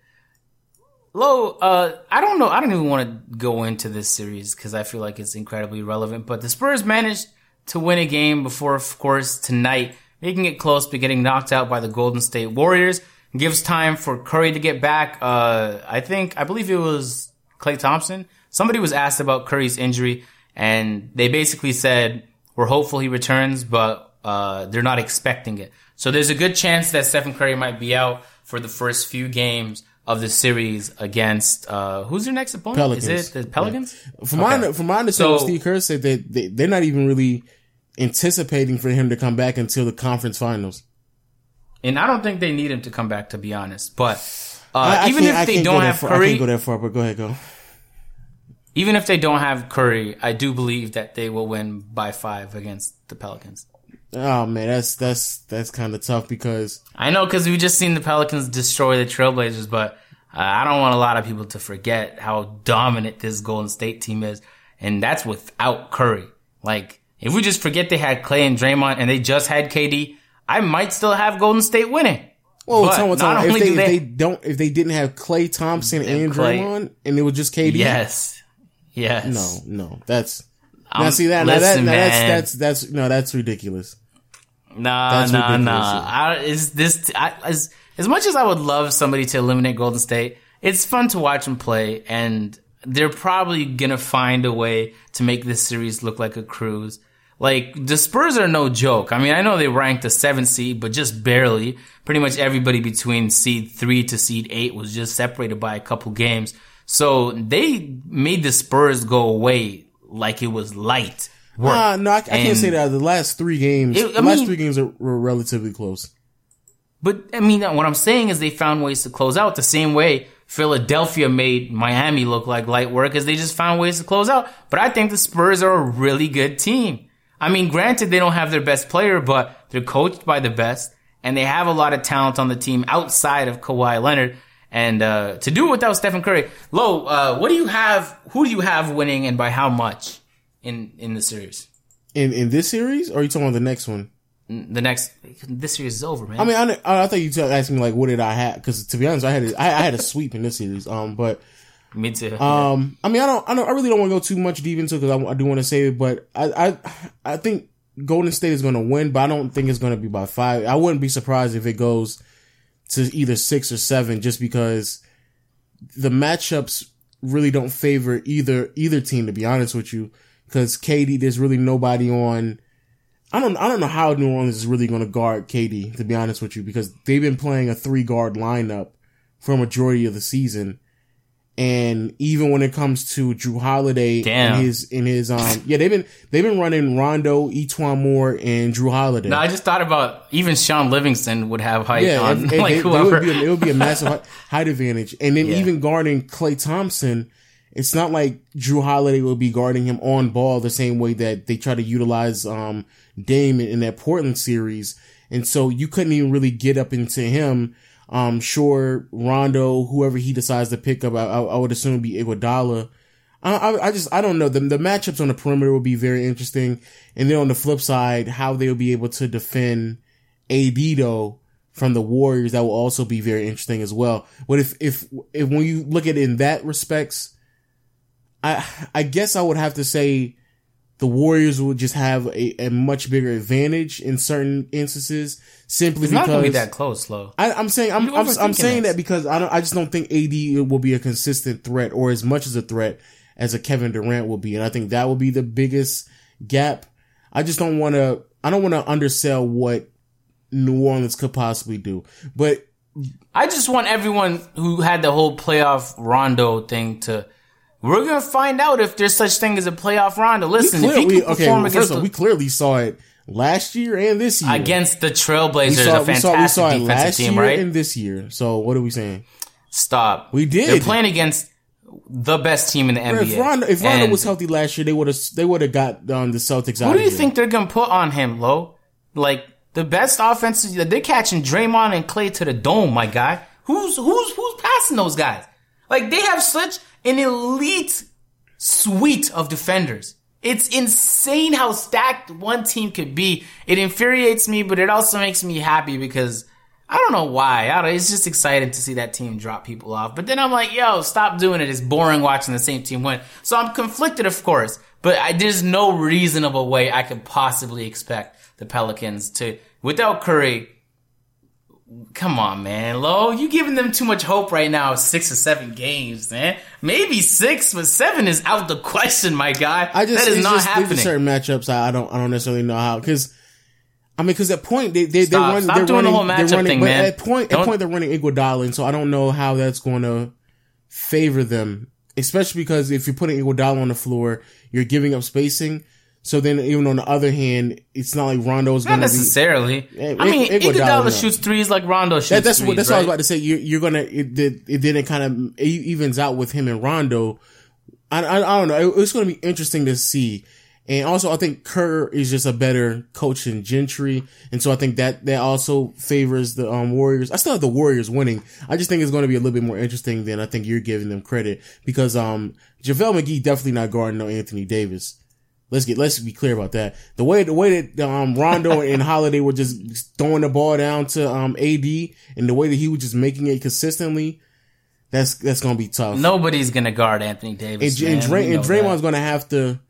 Lo, uh, I don't know. I don't even want to go into this series because I feel like it's incredibly relevant. But the Spurs managed to win a game before, of course, tonight, making it close, but getting knocked out by the Golden State Warriors. Gives time for Curry to get back. Uh, I think, I believe it was Klay Thompson. Somebody was asked about Curry's injury, and they basically said, "We're hopeful he returns, but uh, they're not expecting it." So there's a good chance that Stephen Curry might be out for the first few games of the series against uh, who's your next opponent? Pelicans. Is it the Pelicans? From my from my understanding, So- Steve Kerr said that they, they're not even really anticipating for him to come back until the conference finals. And I don't think they need him to come back, to be honest. But uh, I- I even if they don't have far- I can't go that far. But go ahead, go. even if they don't have Curry, I do believe that they will win by five against the Pelicans. Oh man, that's that's that's kind of tough because I know because we've just seen the Pelicans destroy the Trailblazers, but uh, I don't want a lot of people to forget how dominant this Golden State team is, and that's without Curry. Like, if we just forget they had Klay and Draymond and they just had KD, I might still have Golden State winning. Well, But tell me, not tell me, if they, do if they- they don't, if they didn't have Klay Thompson and Klay. Draymond, and it was just KD, Yes, yes. no, no, that's now Um, see that, now that, now that's that's that's no, that's ridiculous. Nah, That's nah, ridiculous, nah. I, is this I, as as much as I would love somebody to eliminate Golden State? It's fun to watch them play, and they're probably gonna find a way to make this series look like a cruise. Like the Spurs are no joke. I mean, I know they ranked the seventh seed, but just barely. Pretty much everybody between seed three to seed eight was just separated by a couple games. So they made the Spurs go away like it was light. Work. Ah, no, I, I can't say that. The last three games, It- the last mean- three games are, were relatively close. But I mean, what I'm saying is they found ways to close out the same way Philadelphia made Miami look like light work, as they just found ways to close out. But I think the Spurs are a really good team. I mean, granted, they don't have their best player, but they're coached by the best, and they have a lot of talent on the team outside of Kawhi Leonard. And uh, to do it without Stephen Curry, Lo, uh, what do you have? Who do you have winning, and by how much in in the series? In in this series, or are you talking about the next one? The next, this series is over, man. I mean, I, I, I thought you t- asked me like, what did I have? Because to be honest, I had a, I, I had a sweep in this series. Um, but me too. Um, I mean, I don't, I don't, I really don't want to go too much deep into because I, I do want to save it, but I, I, I think Golden State is going to win, but I don't think it's going to be by five. I wouldn't be surprised if it goes to either six or seven, just because the matchups really don't favor either either team. To be honest with you, because KD, there's really nobody on. I don't, I don't know how New Orleans is really going to guard KD. To be honest with you, because they've been playing a three guard lineup for a majority of the season And even when it comes to Jrue Holiday Damn. and his in his um yeah they've been they've been running Rondo, E'Twaun Moore, and Jrue Holiday. No, I just thought about even Shaun Livingston would have height yeah, on and like they- whoever. would be a, it would be a massive height- height advantage. And then Yeah. even guarding Klay Thompson, it's not like Jrue Holiday will be guarding him on ball the same way that they try to utilize um Dame in, that Portland series. And so you couldn't even really get up into him. Um, sure, Rondo, whoever he decides to pick up, I, I, would assume it'd be Iguodala. I, I, I just, I don't know. The, the matchups on the perimeter will be very interesting. And then on the flip side, how they'll be able to defend AD though from the Warriors, that will also be very interesting as well. But if, if, if when you look at it in that respects, I, I guess I would have to say the Warriors would just have a, a much bigger advantage in certain instances simply it's not because gonna be that close, though. I, I'm saying I'm, I'm I'm saying that because I don't I just don't think AD will be a consistent threat or as much as a threat as a Kevin Durant will be, and I think that will be the biggest gap. I just don't want to I don't want to undersell what New Orleans could possibly do, but I just want everyone who had the whole playoff Rondo thing to. We're gonna find out if there's such thing as a playoff Rondo. Listen, we if he clearly, can okay. perform Well, against first of all, the, we clearly saw it last year and this year. against the we Trailblazers, saw, a we fantastic saw, we saw it defensive last team, year right? and this year. So what are we saying? Stop. We did. They're playing against the best team in the NBA. If Rondo, if Rondo was healthy last year, they would have they would have got um, the Celtics out. Who do you here. think they're gonna put on him, Lo? Like the best offenses, they're catching Draymond and Klay to the dome, my guy. Who's who's who's passing those guys? Like they have such an elite suite of defenders. It's insane how stacked one team could be. It infuriates me, but it also makes me happy because I don't know why. Don't, it's just exciting to see that team drop people off. But then I'm like, yo, stop doing it. It's boring watching the same team win. So I'm conflicted, of course, but I, there's no reasonable way I could possibly expect the Pelicans to, without Curry, Come on, man. Lo, you giving them too much hope right now. Six or seven games, man. Maybe six, but seven is out the question, my guy. I just that is not just, happening. certain matchups I, I don't I don't necessarily know how because I mean because at point they they Stop. they run Stop they're doing the whole matchup running, thing, but man. at point Don't- at point they're running Iguodala and so I don't know how that's going to favor them especially because if you're putting Iguodala on the floor you're giving up spacing so then even on the other hand it's not like Rondo's not going to be necessarily. I mean, Iguodala, shoots threes like Rondo shoots that, that's threes, what that's right? what I was about to say. You're, you're gonna it, it, it then it kind of evens out with him and Rondo. I, I, I don't know. It, it's going to be interesting to see. And also, I think Kerr is just a better coach than Gentry, and so I think that that also favors the um, Warriors. I still have the Warriors winning. I just think it's going to be a little bit more interesting than I think you're giving them credit because um JaVale McGee definitely not guarding no Anthony Davis. Let's get let's be clear about that. The way the way that um Rondo and Holiday were just throwing the ball down to um AD and the way that he was just making it consistently, that's that's gonna be tough. Nobody's gonna guard Anthony and, Davis. and, man. Dray, and Draymond's that. gonna have to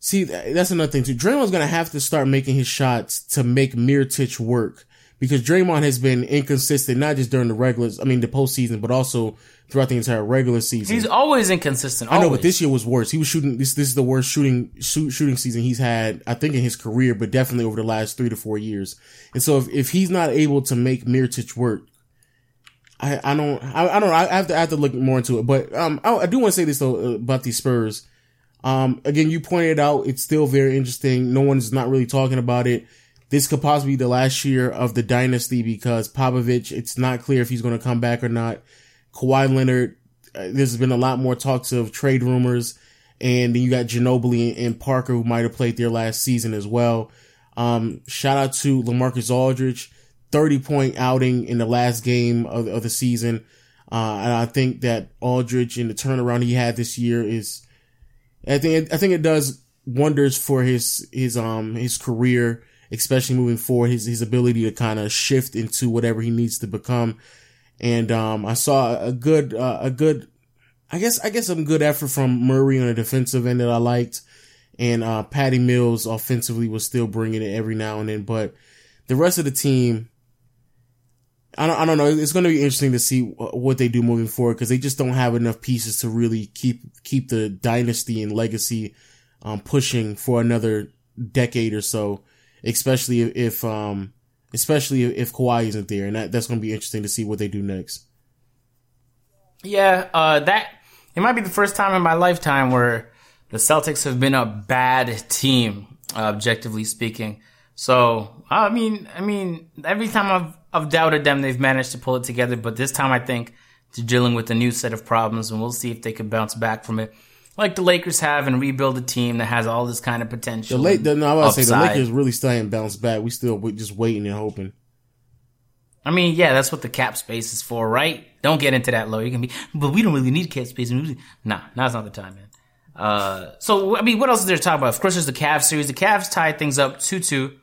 see. That's another thing too. Draymond's gonna have to start making his shots to make Mirtich work because Draymond has been inconsistent, not just during the regulars, I mean the postseason, but also throughout the entire regular season. He's always inconsistent. I know, but this year was worse. He was shooting. This this is the worst shooting shoot, shooting season he's had, I think, in his career, but definitely over the last three to four years. And so, if, if he's not able to make Miritich work, I I don't I, I don't know. I have to I have to look more into it. But um, I, I do want to say this though uh, about these Spurs. Um, again, you pointed out it's still very interesting. No one's not really talking about it. This could possibly be the last year of the dynasty because Popovich. It's not clear if he's going to come back or not. Kawhi Leonard, uh, there's been a lot more talks of trade rumors, and then you got Ginobili and Parker who might have played their last season as well. Um, shout out to LaMarcus Aldridge, 30 point outing in the last game of, of the season. Uh, and I think that Aldridge and the turnaround he had this year is, I think, I think it does wonders for his, his, um, his career, especially moving forward, his, his ability to kind of shift into whatever he needs to become. And, um, I saw a good, uh, a good, I guess, I guess some good effort from Murray on the defensive end that I liked. And, uh, Patty Mills offensively was still bringing it every now and then, but the rest of the team, I don't, I don't know. It's going to be interesting to see what they do moving forward because they just don't have enough pieces to really keep, keep the dynasty and legacy, um, pushing for another decade or so, especially if, um, especially if Kawhi isn't there. And that, that's going to be interesting to see what they do next. Yeah, uh, that it might be the first time in my lifetime where the Celtics have been a bad team, uh, objectively speaking. So I mean, I mean, every time I've I've doubted them, they've managed to pull it together. But this time, I think they're dealing with a new set of problems, and we'll see if they can bounce back from it, like the Lakers have, and rebuild a team that has all this kind of potential. The and no, I was say the. Lakers really still ain't bounced back. We still we just waiting and hoping. I mean, yeah, that's what the cap space is for, right? Don't get into that Lo. You can be, but we don't really need cap space. Nah, now's not the time, man. Uh, so I mean, what else is there to talk about? Of course, there's the Cavs series. The Cavs tied things up two two.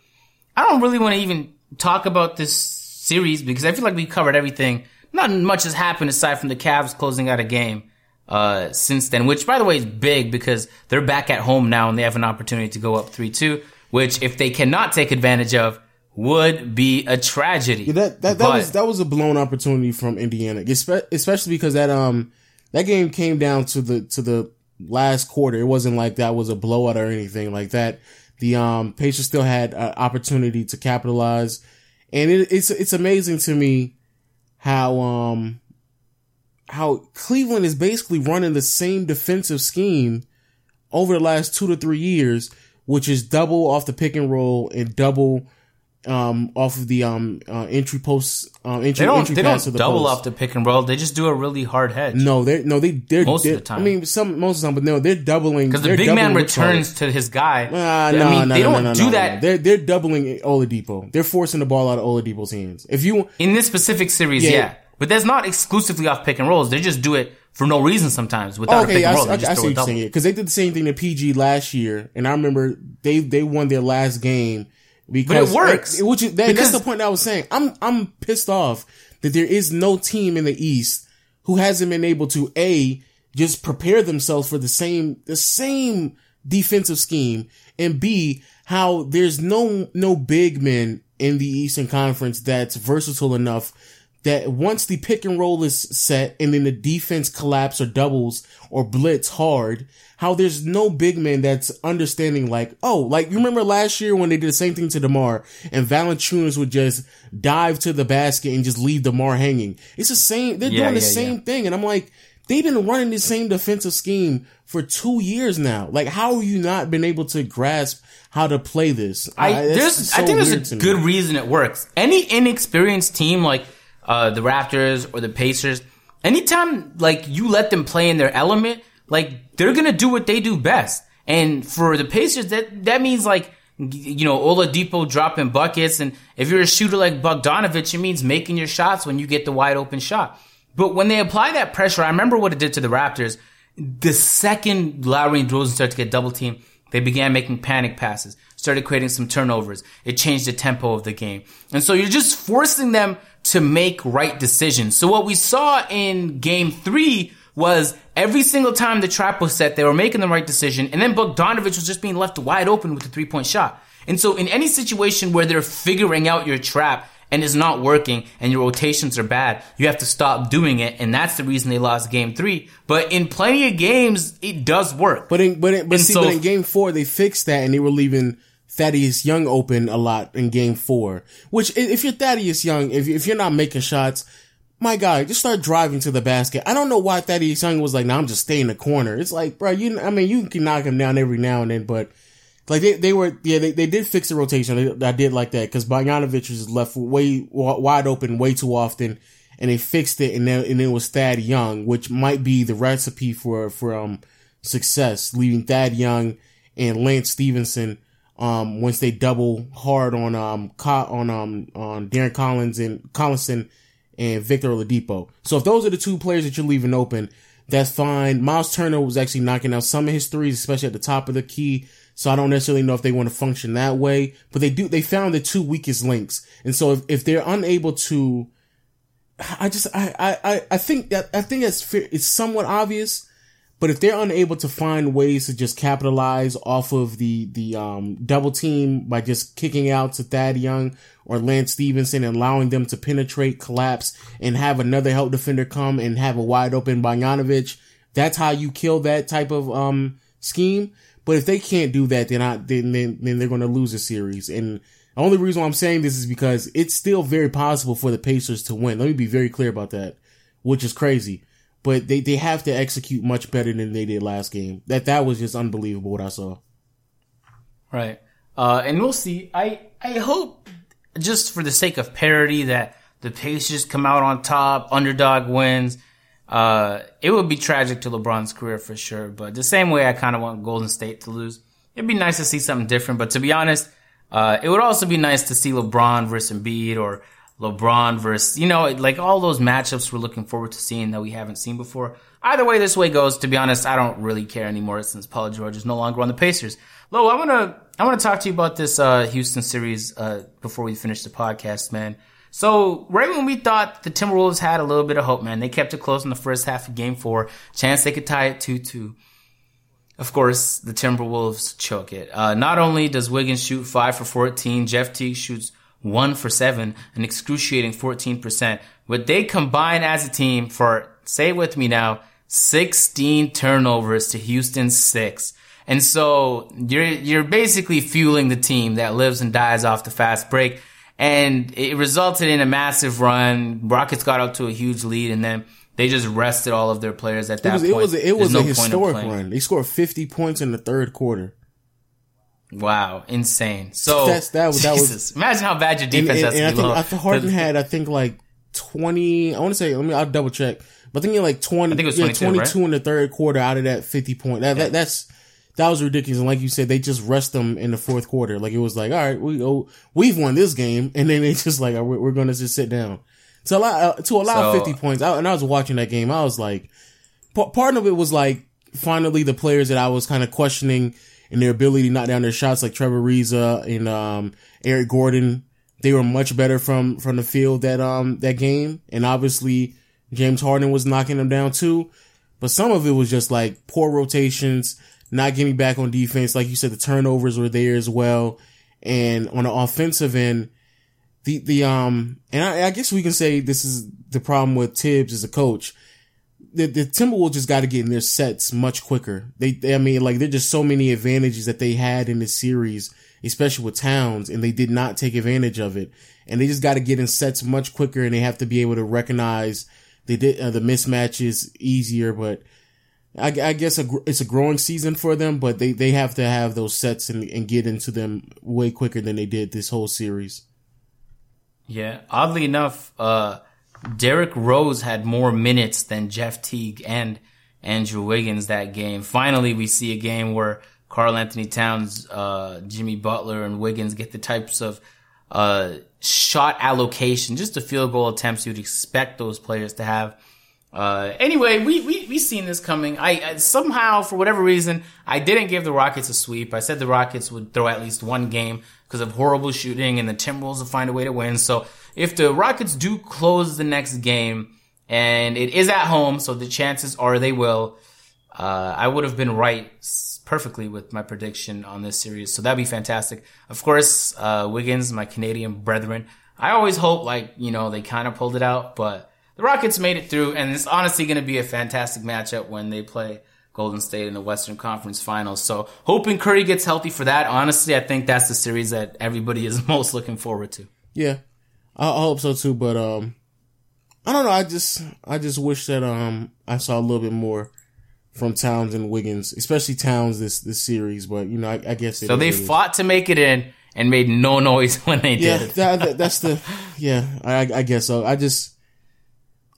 I don't really want to even talk about this series because I feel like we covered everything. Not much has happened aside from the Cavs closing out a game uh, since then, which by the way is big because they're back at home now and they have an opportunity to go up three two. Which, if they cannot take advantage of, would be a tragedy. Yeah, that that, that But- was that was a blown opportunity from Indiana, especially because that um that game came down to the to the last quarter. It wasn't like that was a blowout or anything like that. The um Pacers still had an opportunity to capitalize, and it, it's it's amazing to me how um how Cleveland is basically running the same defensive scheme over the last two to three years, which is double off the pick and roll and double um off of the um uh, entry post um entry They don't. entry They don't the double post. off the pick and roll. They just do a really hard hedge. No, they no they they're Most of they're- the time. I mean, some most of the time, but no, they're doubling because the big man returns to his guy. I no, mean, no, they no, don't no, do that. They're they're doubling Oladipo. They're forcing the ball out of Oladipo's hands. If you in this specific series. Yeah. Yeah. But that's not exclusively off pick and rolls. They just do it for no reason sometimes without a okay, pick I, and roll. I, They just I see what you're saying because they did the same thing to PG last year, and I remember they they won their last game because it works. which is, that, that's the point I was saying. I'm I'm pissed off that there is no team in the East who hasn't been able to a just prepare themselves for the same the same defensive scheme, and b how there's no no big men in the Eastern Conference that's versatile enough that once the pick and roll is set and then the defense collapse or doubles or blitz hard, how there's no big man that's understanding like, oh, like you remember last year when they did the same thing to DeMar and Valanciunas would just dive to the basket and just leave DeMar hanging. It's the same, they're Yeah, doing the yeah, same yeah. thing. And I'm like, they've been running the same defensive scheme for two years now. Like, how have you not been able to grasp how to play this? I there's so I think there's a me. good reason it works. Any inexperienced team like uh, the Raptors or the Pacers, anytime like you let them play in their element, like they're gonna do what they do best. And for the Pacers, that that means like you know Oladipo dropping buckets, and if you're a shooter like Bogdanovic, it means making your shots when you get the wide open shot. But when they apply that pressure, I remember what it did to the Raptors. The second Lowry and DeRozan started to get double teamed, they began making panic passes, started creating some turnovers. It changed the tempo of the game. And so you're just forcing them to make right decisions. So what we saw in game three was every single time the trap was set, they were making the right decision. And then Bogdanovic was just being left wide open with the three point shot. And so in any situation where they're figuring out your trap and it's not working and your rotations are bad, you have to stop doing it. And that's the reason they lost game three. But in plenty of games, it does work. But in but in, but And see, so- but in game four they fixed that and they were leaving Thaddeus Young open a lot in game four. Which if you're Thaddeus Young, if if you're not making shots, my guy, just start driving to the basket. I don't know why Thaddeus Young was like, "No, I'm just staying in the corner." It's like, bro, you I mean, you can knock him down every now and then, but like they, they were yeah they, they did fix the rotation. I did like that because Bogdanovic was left way wide open way too often, and they fixed it. And then and it was Thad Young, which might be the recipe for for um success, leaving Thad Young and Lance Stephenson. Um, once they double hard on um on um on Darren Collins and Collison and Victor Oladipo. So if those are the two players that you're leaving open, that's fine. Myles Turner was actually knocking out some of his threes, especially at the top of the key. So I don't necessarily know if they want to function that way, but they do, they found the two weakest links. And so if, if they're unable to, I just, I, I, I- think that, I think that's fair. It's somewhat obvious, but if they're unable to find ways to just capitalize off of the, the, um, double team by just kicking out to Thad Young or Lance Stephenson and allowing them to penetrate, collapse, and have another help defender come and have a wide open Bogdanovic, that's how you kill that type of, um, scheme. But if they can't do that, then I, then, then, then they're going to lose a series. And the only reason why I'm saying this is because it's still very possible for the Pacers to win. Let me be very clear about that, which is crazy. But they, they have to execute much better than they did last game. That that was just unbelievable what I saw. Right. Uh, and we'll see. I I hope just for the sake of parity that the Pacers come out on top, underdog wins. Uh, it would be tragic to LeBron's career for sure. But the same way I kind of want Golden State to lose. It'd be nice to see something different. But to be honest, uh, it would also be nice to see LeBron versus Embiid or LeBron versus, you know, like all those matchups we're looking forward to seeing that we haven't seen before. Either way this way goes, to be honest, I don't really care anymore since Paul George is no longer on the Pacers. Lo, I want to, I want to talk to you about this, uh, Houston series, uh, before we finish the podcast, man. So right when we thought the Timberwolves had a little bit of hope, man, they kept it close in the first half of game four. Chance they could tie it 2-2. Of course, the Timberwolves choke it. Uh, not only does Wiggins shoot 5 for 14, Jeff Teague shoots 1 for 7, an excruciating 14%, but they combine as a team for, say it with me now, 16 turnovers to Houston's 6. And so you're, you're basically fueling the team that lives and dies off the fast break. And it resulted in a massive run. Rockets got up to a huge lead and then they just rested all of their players at that It was, point. it was, a, it was There's a no historic run. They scored 50 points in the third quarter. Wow, insane. So That's- that was- that was- Imagine how bad your defense and, has to and I be. think, Lo. I think Harden had, I think like 20, I want to say, let me, I'll double check. But I think like 20, I think it was yeah, 22, 22 in the third quarter out of that 50 point. That, that, that's, that was ridiculous. And like you said, they just rest them in the fourth quarter. Like it was like, all right, we, oh, we've won this game. And then they just like, we're, we're going to just sit down. To allow, uh, to allow So- 50 points. I, and I was watching that game. I was like, pa- part of it was like, finally the players that I was kind of questioning in their ability to knock down their shots, like Trevor Ariza and, um, Eric Gordon. They were much better from, from the field that, um, that game. And obviously James Harden was knocking them down too. But some of it was just like poor rotations, not getting back on defense. Like you said, the turnovers were there as well. And on the offensive end, the, the, um, and I, I guess we can say this is the problem with Thibs as a coach. The, the Timberwolves just got to get in their sets much quicker. They, they, I mean, like, there are just so many advantages that they had in this series, especially with Towns, and they did not take advantage of it. And they just got to get in sets much quicker, and they have to be able to recognize they did uh, the mismatches easier. But I, I guess a, it's a growing season for them, but they, they have to have those sets and, and get into them way quicker than they did this whole series. Yeah. Oddly enough, uh, Derrick Rose had more minutes than Jeff Teague and Andrew Wiggins that game. Finally, we see a game where Karl-Anthony Towns, uh, Jimmy Butler and Wiggins get the types of, uh, shot allocation, just the field goal attempts you'd expect those players to have. Uh, anyway, we, we, we seen this coming. I, I, somehow, for whatever reason, I didn't give the Rockets a sweep. I said the Rockets would throw at least one game because of horrible shooting and the Timberwolves will find a way to win. So if the Rockets do close the next game and it is at home, so the chances are they will, uh, I would have been right perfectly with my prediction on this series. So that'd be fantastic. Of course, uh, Wiggins, my Canadian brethren, I always hope like, you know, they kind of pulled it out, but the Rockets made it through and it's honestly going to be a fantastic matchup when they play Golden State in the Western Conference Finals. So hoping Curry gets healthy for that. Honestly, I think that's the series that everybody is most looking forward to. Yeah, I, I hope so too. But um, I don't know. I just I just wish that um I saw a little bit more from Towns and Wiggins, especially Towns this this series. But you know, I, I guess So they is. fought to make it in and made no noise when they Yeah, did it. that, that, that's the yeah. I I guess so. I just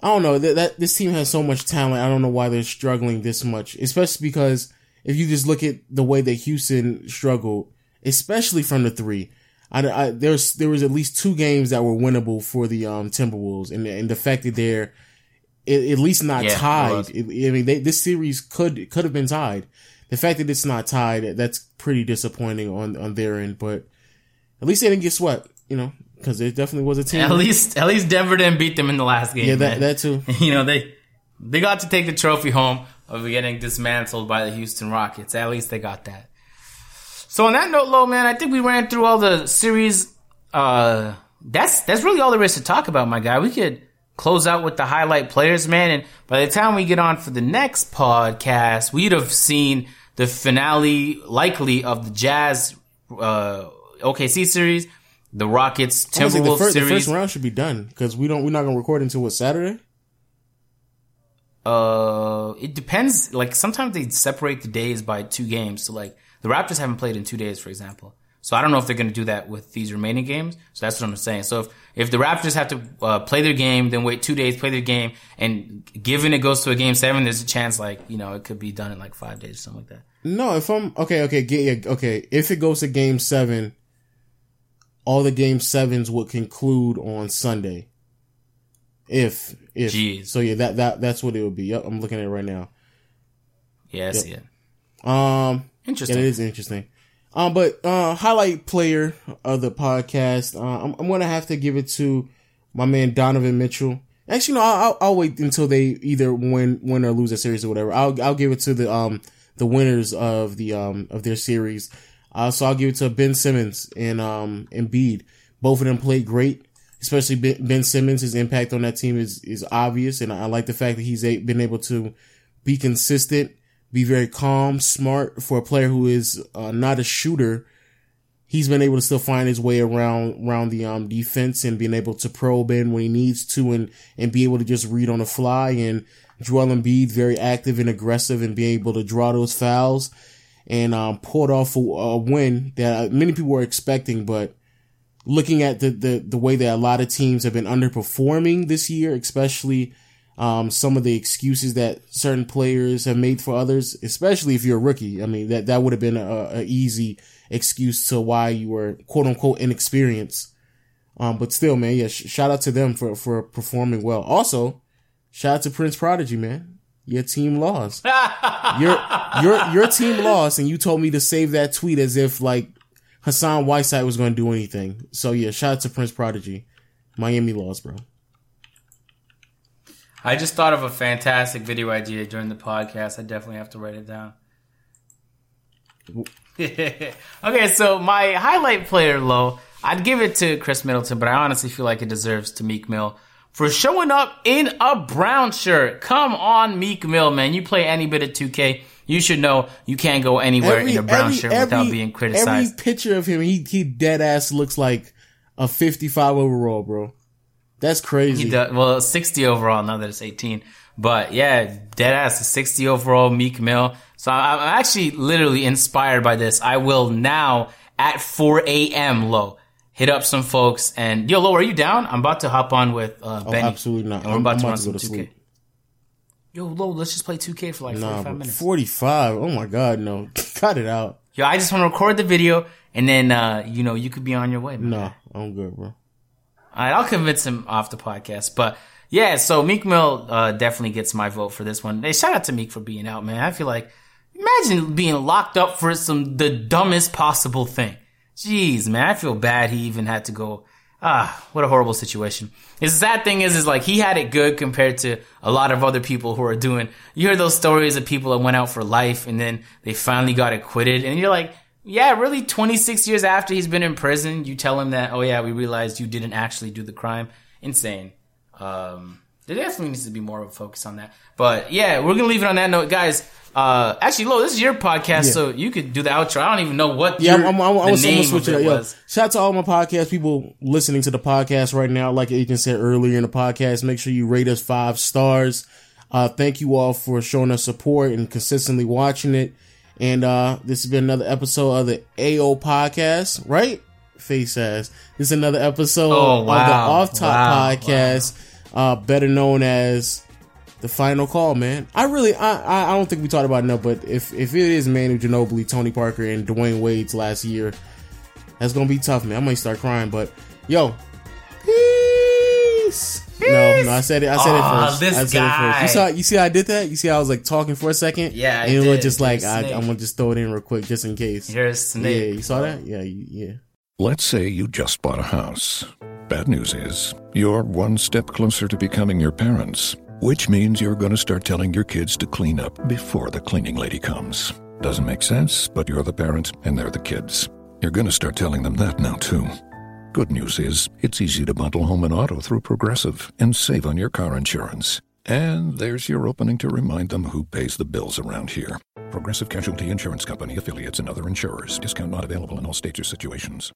I don't know that, that this team has so much talent. I don't know why they're struggling this much, especially because if you just look at the way that Houston struggled, especially from the three. I, I there's there was at least two games that were winnable for the um Timberwolves, and and the fact that they're at, at least not Yeah, tied. I mean, they, this series could could have been tied. The fact that it's not tied, that's pretty disappointing on on their end. But at least they didn't get swept, you know, because it definitely was a team. At least, at least Denver didn't beat them in the last game. yeah, that man. that too. you know they they got to take the trophy home of getting dismantled by the Houston Rockets. At least they got that. So on that note, Lo man, I think we ran through all the series. Uh, that's that's really all there is to talk about, my guy. We could close out with the highlight players, man, and by the time we get on for the next podcast, we'd have seen the finale, likely of the Jazz uh, OKC series, the Rockets the, Timberwolves first, the series. first round should be done because we don't we're not gonna record until what Saturday. Uh, it depends. Like sometimes they separate the days by two games. So like the Raptors haven't played in two days, for example. So I don't know if they're going to do that with these remaining games. So that's what I'm saying. So if, if the Raptors have to uh, play their game, then wait two days, play their game, and given it goes to a game seven, there's a chance like you know it could be done in like five days or something like that. No, if I'm okay, okay, get, yeah, okay. If it goes to game seven, all the game sevens would conclude on Sunday. If if Jeez. so, yeah, that that that's what it would be. Yep, I'm looking at it right now. Yeah, I see it. Um, Interesting. Yeah, it is interesting. Um, but uh, highlight player of the podcast, uh, I'm, I'm gonna have to give it to my man Donovan Mitchell. Actually, no, I'll, I'll, wait until they either win, win or lose a series or whatever. I'll, I'll give it to the um the winners of the um of their series. Uh, so I'll give it to Ben Simmons and um Embiid. Both of them played great. Especially Ben, Simmons, his impact on that team is is obvious, and I, like the fact that he's been able to be consistent be very calm, smart for a player who is uh, not a shooter. He's been able to still find his way around around the um, defense and being able to probe in when he needs to and and be able to just read on the fly. And Joel Embiid very active and aggressive and being able to draw those fouls and um, pulled off a, a win that many people were expecting. But looking at the, the the way that a lot of teams have been underperforming this year, especially um, some of the excuses that certain players have made for others, especially if you're a rookie. I mean, that, that would have been a, a easy excuse to why you were quote unquote inexperienced. Um, but still, man, yeah, sh- shout out to them for, for performing well. Also, shout out to Prince Prodigy, man. Your team lost. your, your, your team lost and you told me to save that tweet as if like Hassan Whiteside was going to do anything. So yeah, shout out to Prince Prodigy. Miami lost, bro. I just thought of a fantastic video idea during the podcast. I definitely have to write it down. okay, so my highlight player Lo, I'd give it to Khris Middleton, but I honestly feel like it deserves to Meek Mill for showing up in a brown shirt. Come on, Meek Mill, man. You play any bit of 2K, you should know you can't go anywhere every, in a brown every, shirt every, without being criticized. Every picture of him, he he dead ass looks like a 55 overall, bro. That's crazy. He does, well, 60 overall, now that it's 18. But yeah, dead ass, 60 overall, Meek Mill. So I'm actually literally inspired by this. I will now at 4 a.m. Lo hit up some folks and yo, Lo, are you down? I'm about to hop on with uh, oh, Benny. absolutely not. And we're about I'm to about run to some go to 2K. sleep. Yo, Lo, let's just play 2K for like Nah, 45 minutes. 45. Oh my god, no. Cut it out. Yo, I just want to record the video and then, uh, you know, you could be on your way. Man. No, I'm good, bro. I'll convince him off the podcast. But yeah, so Meek Mill uh, definitely gets my vote for this one. Hey, shout out to Meek for being out, man. I feel like imagine being locked up for some the dumbest possible thing. Jeez, man, I feel bad he even had to go. Ah, what a horrible situation. His sad thing is, is like he had it good compared to a lot of other people who are doing. You hear those stories of people that went out for life and then they finally got acquitted, and you're like, yeah, really 26 years after he's been in prison, you tell him that, oh yeah, we realized you didn't actually do the crime. Insane. Um, there definitely needs to be more of a focus on that. But yeah, we're gonna leave it on that note, guys. Uh, actually, Lo, this is your podcast, Yeah. so you could do the outro. I don't even know what Yeah, your, I'm, I'm, I'm, the I'm, switch of it it up. Yo, was. shout out to all my podcast people listening to the podcast right now. Like Agent said earlier in the podcast, make sure you rate us five stars. Uh, thank you all for showing us support and consistently watching it. And uh, this has been another episode of the AO podcast, right? Face ass. This is another episode Oh, of the. Off Top Wow, podcast, uh, better known as the final call, man. I really, I, I, I don't think we talked about enough, but if if it is Manu Ginobili, Tony Parker, and Dwyane Wade's last year, that's gonna be tough, man. I might start crying, but yo, peace. No, no, I said it. I said Aw, it ah, first. this I said it first. You saw, you see, how I did that. You see, how I was like talking for a second. Yeah, I and it was did. just like You're a I, snake. I'm gonna just throw it in real quick, just in case. Here's Yeah, Snake. you saw that? Yeah, you- yeah. Let's say you just bought a house. Bad news is, you're one step closer to becoming your parents, which means you're going to start telling your kids to clean up before the cleaning lady comes. Doesn't make sense, but you're the parent and they're the kids. You're going to start telling them that now, too. Good news is, it's easy to bundle home and auto through Progressive and save on your car insurance. And there's your opening to remind them who pays the bills around here. Progressive Casualty Insurance Company affiliates and other insurers. Discount not available in all states or situations.